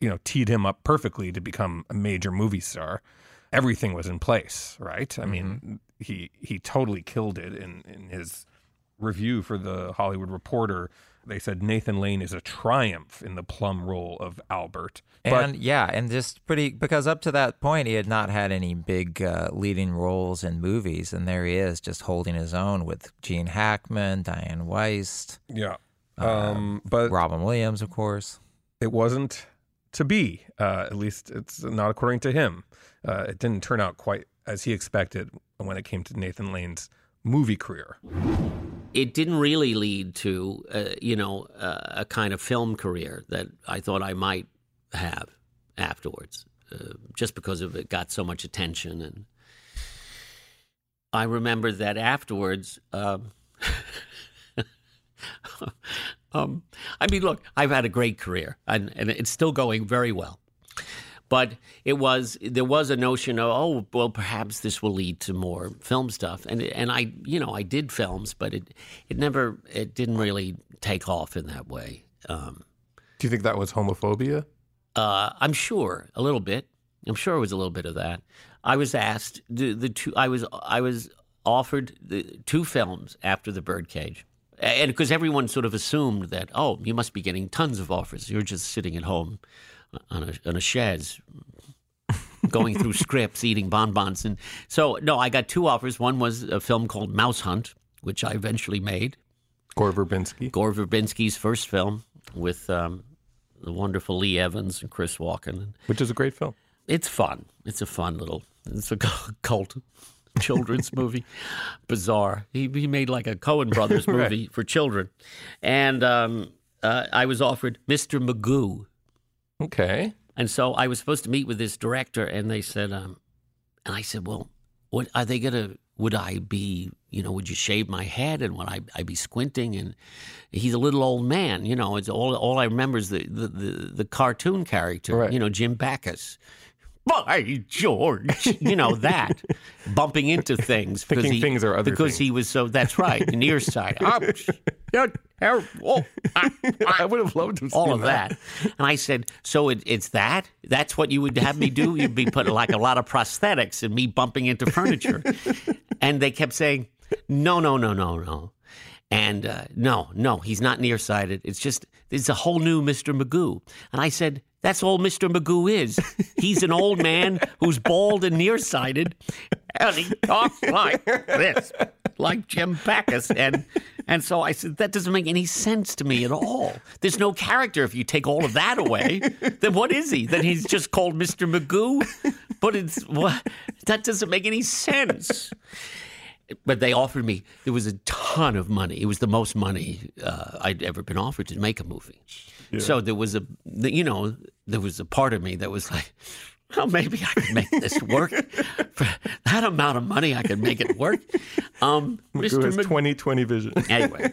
you know, teed him up perfectly to become a major movie star. Everything was in place, right? I mean, he he totally killed it in in his review for the Hollywood Reporter. They said Nathan Lane is a triumph in the plum role of Albert. But And yeah, and just pretty because up to that point he had not had any big uh, leading roles in movies, and there he is, just holding his own with Gene Hackman, Diane Wiest, yeah, um, but Robin Williams, of course. it wasn't to be. Uh, at least it's not according to him. Uh, it didn't turn out quite as he expected when it came to Nathan Lane's movie career. it didn't really lead to, uh, you know, uh, a kind of film career that I thought I might have afterwards, uh, just because of it got so much attention. And I remember that afterwards. Um, um, I mean, look, I've had a great career, and, and it's still going very well. But it was there was a notion of oh well perhaps this will lead to more film stuff and and I you know I did films but it it never it didn't really take off in that way. Um, Do you think that was homophobia? uh, I'm sure a little bit. I'm sure it was a little bit of that. I was asked the the two. I was I was offered the two films after the Birdcage, and because everyone sort of assumed that oh you must be getting tons of offers. You're just sitting at home on a on a chaise, going through scripts, eating bonbons, and so no, I got two offers. One was a film called Mouse Hunt, which I eventually made. Gore Verbinski. Gore Verbinski's first film with um, the wonderful Lee Evans and Chris Walken. Which is a great film. It's fun. It's a fun little. It's a cult children's movie. Bizarre. He he made like a Coen Brothers Right. movie for children, and um, uh, I was offered Mr. Magoo. Okay. And so I was supposed to meet with this director, and they said, um, and I said, well, what are they gonna? Would I be, you know, would you shave my head, and would I, I be squinting? And he's a little old man, you know. It's all all I remember is the the the, the cartoon character, you know, Jim Backus. By George, you know that bumping into things Thinking he, things are other because things. he was so. That's right, nearsighted. Oh, Ouch. Yeah, oh, terrible. Ah. I would have loved to have all seen of that. And I said, so it, it's that? That's what you would have me do? You'd be putting like a lot of prosthetics and me bumping into furniture. and they kept saying, no, no, no, no, no. And uh, no, no, he's not nearsighted. It's just, it's a whole new Mr. Magoo. And I said, that's all Mr. Magoo is. He's an old man who's bald and nearsighted, and he talks like this, like Jim Backus. And and so I said, that doesn't make any sense to me at all. There's no character if you take all of that away. then what is he? Then he's just called Mr. Magoo. But it's what that doesn't make any sense. But they offered me. There was a ton of money. It was the most money uh, I'd ever been offered to make a movie. So there was a, you know, there was a part of me that was like, well, maybe I could make this work. For that amount of money, I could make it work. Um, Magoo has Mag- 2020 vision. Anyway,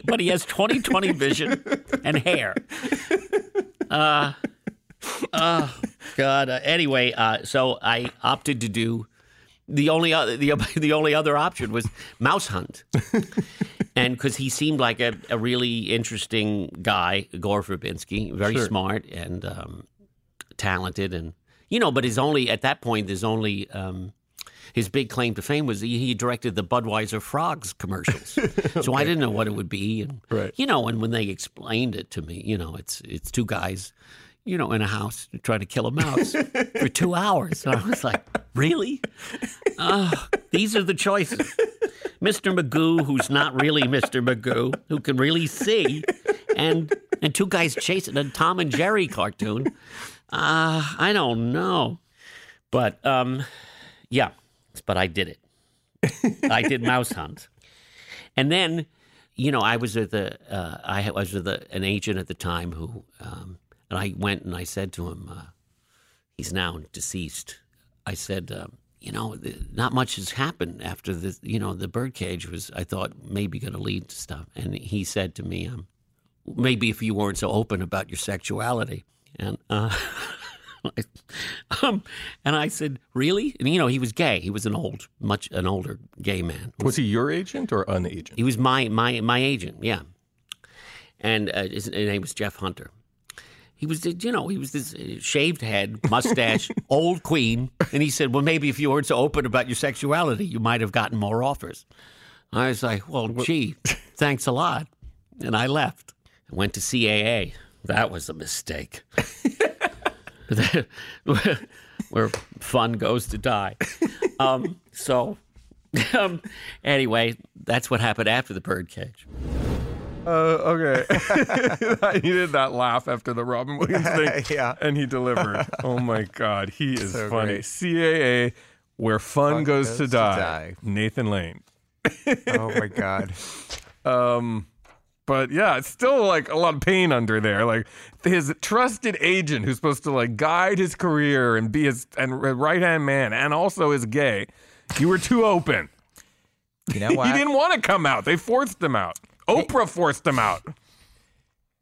but he has 20/20 vision and hair. Uh, oh God. Uh, anyway, uh, so I opted to do the only other the, the only other option was Mouse Hunt, and because he seemed like a, a really interesting guy, Gore Verbinski, very Sure. smart and um, talented, and you know, but his only at that point there's only. Um, his big claim to fame was he, he directed the Budweiser frogs commercials, so I didn't know what it would be, and Right. you know, and when they explained it to me, you know, it's it's two guys, you know, in a house trying to kill a mouse for two hours. And I was like, really? These are the choices. Mr. Magoo, who's not really Mr. Magoo, who can really see, and and two guys chasing a Tom and Jerry cartoon. Uh, I don't know. But um, yeah, but I did it. I did Mouse Hunt. And then, you know, I was with a, uh, I was with a, an agent at the time who, um, and I went and I said to him, uh, he's now deceased. I said, um, you know, not much has happened after the, you know, the birdcage was, I thought, maybe going to lead to stuff. And he said to me, um, maybe if you weren't so open about your sexuality. And, uh, um, and I said, "Really?" And you know, he was gay. He was an old, much an older gay man. Was he your agent or an agent? He was my my my agent. Yeah, and uh, his name was Jeff Hunter. He was, you know, he was this uh, shaved head, mustache, old queen, and he said, "Well, maybe if you weren't so open about your sexuality, you might have gotten more offers." I was like, "Well, gee, thanks a lot," and I left. I went to CAA. That was a mistake. where fun goes to die. Um, so, um, anyway, that's what happened after the birdcage. Uh, okay. I needed that laugh after the Robin Williams thing. Yeah. And he delivered. Oh my God. He is So funny. great. CAA, where fun, goes, to, die. Nathan Lane. Oh my god. Um, but yeah, it's still like a lot of pain under there. Like his trusted agent, who's supposed to like guide his career and be his and right hand man, and also is gay. You were too open. You know he didn't want to come out. They forced him out. Oprah forced him out.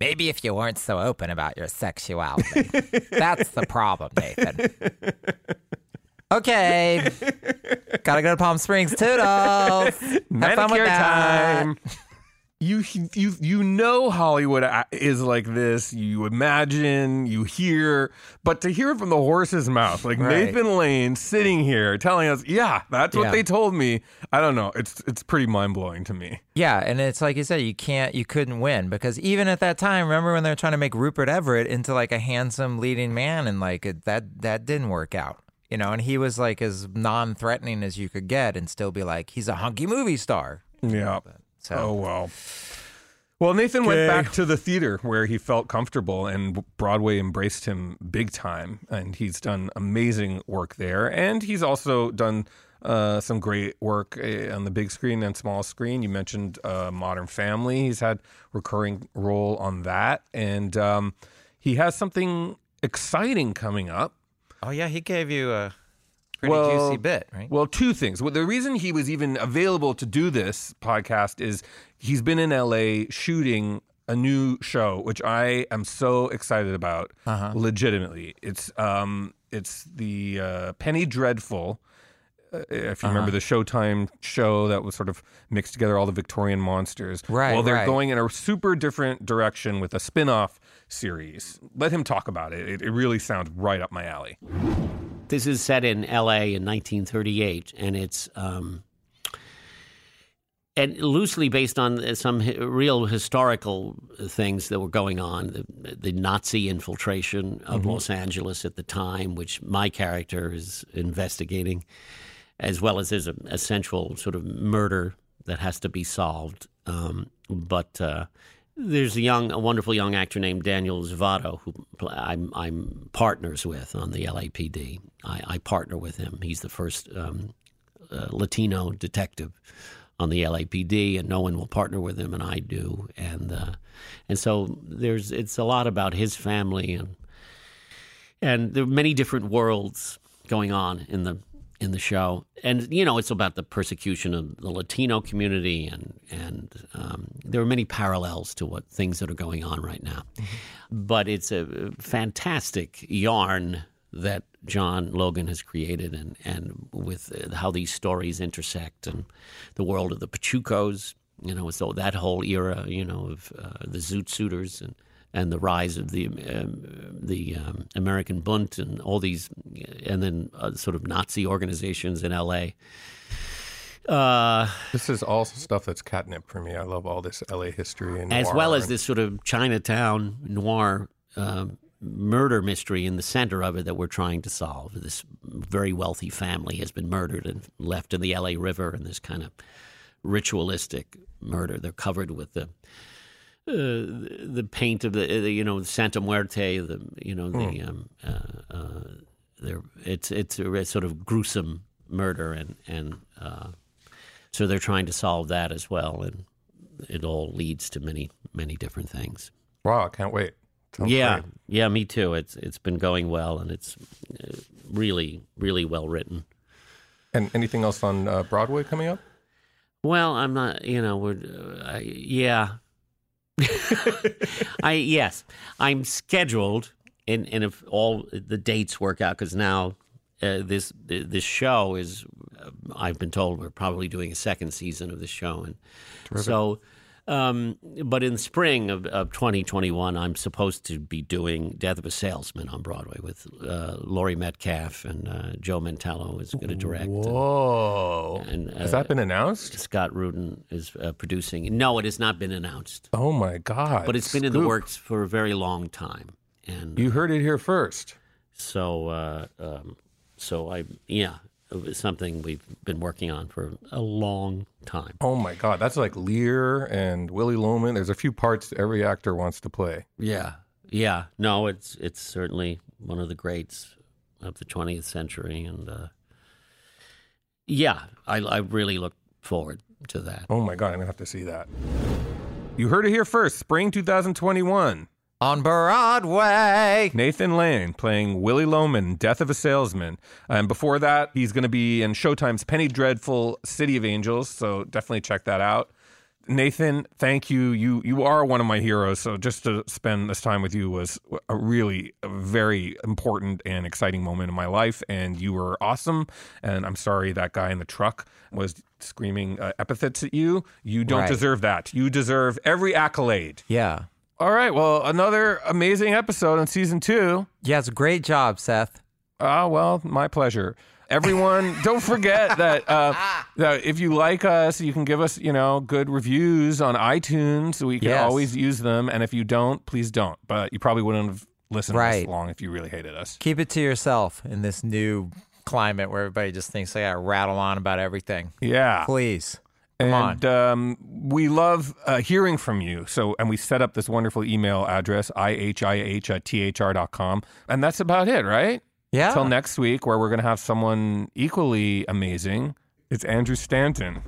Maybe if you weren't so open about your sexuality. That's the problem, Nathan. Okay. Gotta go to Palm Springs. Toodles. Have fun with Manicure that. time. You you you know Hollywood uh, is like this. You imagine, you hear, but to hear it from the horse's mouth, like Right. Nathan Lane sitting here telling us, "Yeah, that's what Yeah. they told me." I don't know. It's it's pretty mind blowing to me. Yeah, and it's like you said, you can't, you couldn't win because even at that time, remember when they were trying to make Rupert Everett into like a handsome leading man, and like it, that that didn't work out, you know. And he was like as non-threatening as you could get, and still be like he's a hunky movie star. Yeah. So Oh well. Well, Nathan went back to the theater where he felt comfortable, and Broadway embraced him big time. And he's done amazing work there, and he's also done uh, some great work uh, on the big screen and small screen. You mentioned uh, Modern Family; he's had recurring role on that, and um, he has something exciting coming up. Oh yeah, he gave you a pretty Well- juicy bit, right? Well, two things. Well, the reason he was even available to do this podcast is he's been in LA shooting a new show, which I am so excited about. Uh-huh. Legitimately, it's um, it's the uh, Penny Dreadful. Uh, if you remember Uh-huh. the Showtime show that was sort of mixed together all the Victorian monsters. Right, Well, they're right. going in a super different direction with a spin off series. Let him talk about it. It, it really sounds right up my alley. This is set in L.A. in 1938, and it's um, and loosely based on some real historical things that were going on. The, the Nazi infiltration of Mhm. Los Angeles at the time, which my character is investigating, as well as there's a, a central sort of murder that has to be solved. Um, but uh, there's a young, a wonderful young actor named Daniel Zovatto who I'm, I'm partners with on the LAPD. I, I partner with him. He's the first um, uh, Latino detective on the LAPD, and no one will partner with him, and I do. And uh, and so there's it's a lot about his family, and and there are many different worlds going on in the in the show. And you know, it's about the persecution of the Latino community, and and um, there are many parallels to what things that are going on right now. But it's a fantastic yarn that John Logan has created, and and with how these stories intersect, and the world of the Pachucos. You know, so that whole era, you know, of uh, the Zoot Suiters and and the rise of the um, the um, American Bund and all these, and then uh, sort of Nazi organizations in L.A. Uh, This is all stuff that's catnip for me. I love all this LA history and as well as and- this sort of Chinatown noir um, murder mystery in the center of it that we're trying to solve. This very wealthy family has been murdered and left in the LA River in this kind of ritualistic murder. They're covered with the uh, the paint of the, the you know Santa Muerte, the you know the Mm. um, uh, uh, it's it's a sort of gruesome murder and and uh, so they're trying to solve that as well and it all leads to many many different things. Wow, I can't wait. Sounds yeah, great. yeah, me too. It's it's been going well and it's uh, really really well written. And anything else on uh, Broadway coming up? Well, I'm not. You know, we're. Uh, I, yeah. I yes, I'm scheduled, and and if all the dates work out, because now uh, this this show is, uh, I've been told we're probably doing a second season of the show, and Terrific. so. Um, but in the spring of, of 2021, I'm supposed to be doing Death of a Salesman on Broadway with uh, Laurie Metcalf and uh, Joe Mantello is going to direct. Whoa! and, Has uh, that been announced? Scott Rudin is uh, producing. No, it has not been announced, Oh my God! but it's been in the works for a very long time. And You heard it here first. so, uh, um, so I yeah, something we've been working on for a long time. Oh my God, that's like Lear and Willy Loman. There's a few parts every actor wants to play. Yeah, yeah. No, it's it's certainly one of the greats of the 20th century, and uh, yeah, I, I really look forward to that. Oh my God, I'm gonna have to see that. You heard it here first. Spring 2021. On Broadway. Nathan Lane playing Willy Loman, Death of a Salesman. And before that, he's going to be in Showtime's Penny Dreadful City of Angels. So definitely check that out. Nathan, thank you. You you are one of my heroes. So just to spend this time with you was a really a very important and exciting moment in my life. And you were awesome. And I'm sorry that guy in the truck was screaming uh, epithets at you. You don't Right. deserve that. You deserve every accolade. Yeah. All right. Well, another amazing episode in season two. Yes, great job, Seth. Ah, well, my pleasure. Everyone, don't forget that, uh, that if you like us, you can give us, you know, good reviews on iTunes. We can Yes. always use them. And if you don't, please don't. But you probably wouldn't have listened Right. this long if you really hated us. Keep it to yourself in this new climate where everybody just thinks they got to rattle on about everything. Yeah. Please. Come and um, we love uh, hearing from you. So, and we set up this wonderful email address, ihih at thr.com. And that's about it, right? Yeah. Till next week, where we're going to have someone equally amazing. It's Andrew Stanton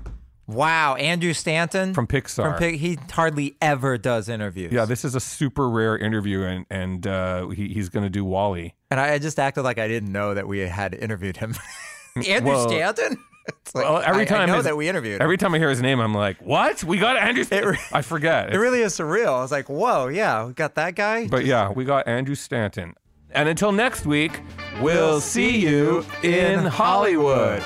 Wow, Andrew Stanton from Pixar. From Pi- he hardly ever does interviews. yeah, this is a super rare interview, and, and uh, he, he's going to do WALL-E. and I, I just acted like I didn't know that we had interviewed him. Andrew Well- Stanton. It's like, well, every I- time I know his- that we interviewed. Every time I hear his name, I'm like, "What? We got Andrew?" Stanton? I forget. It really is surreal. I was like, whoa, yeah, we got that guy. But yeah, we got Andrew Stanton. And until next week, we'll see you in Hollywood.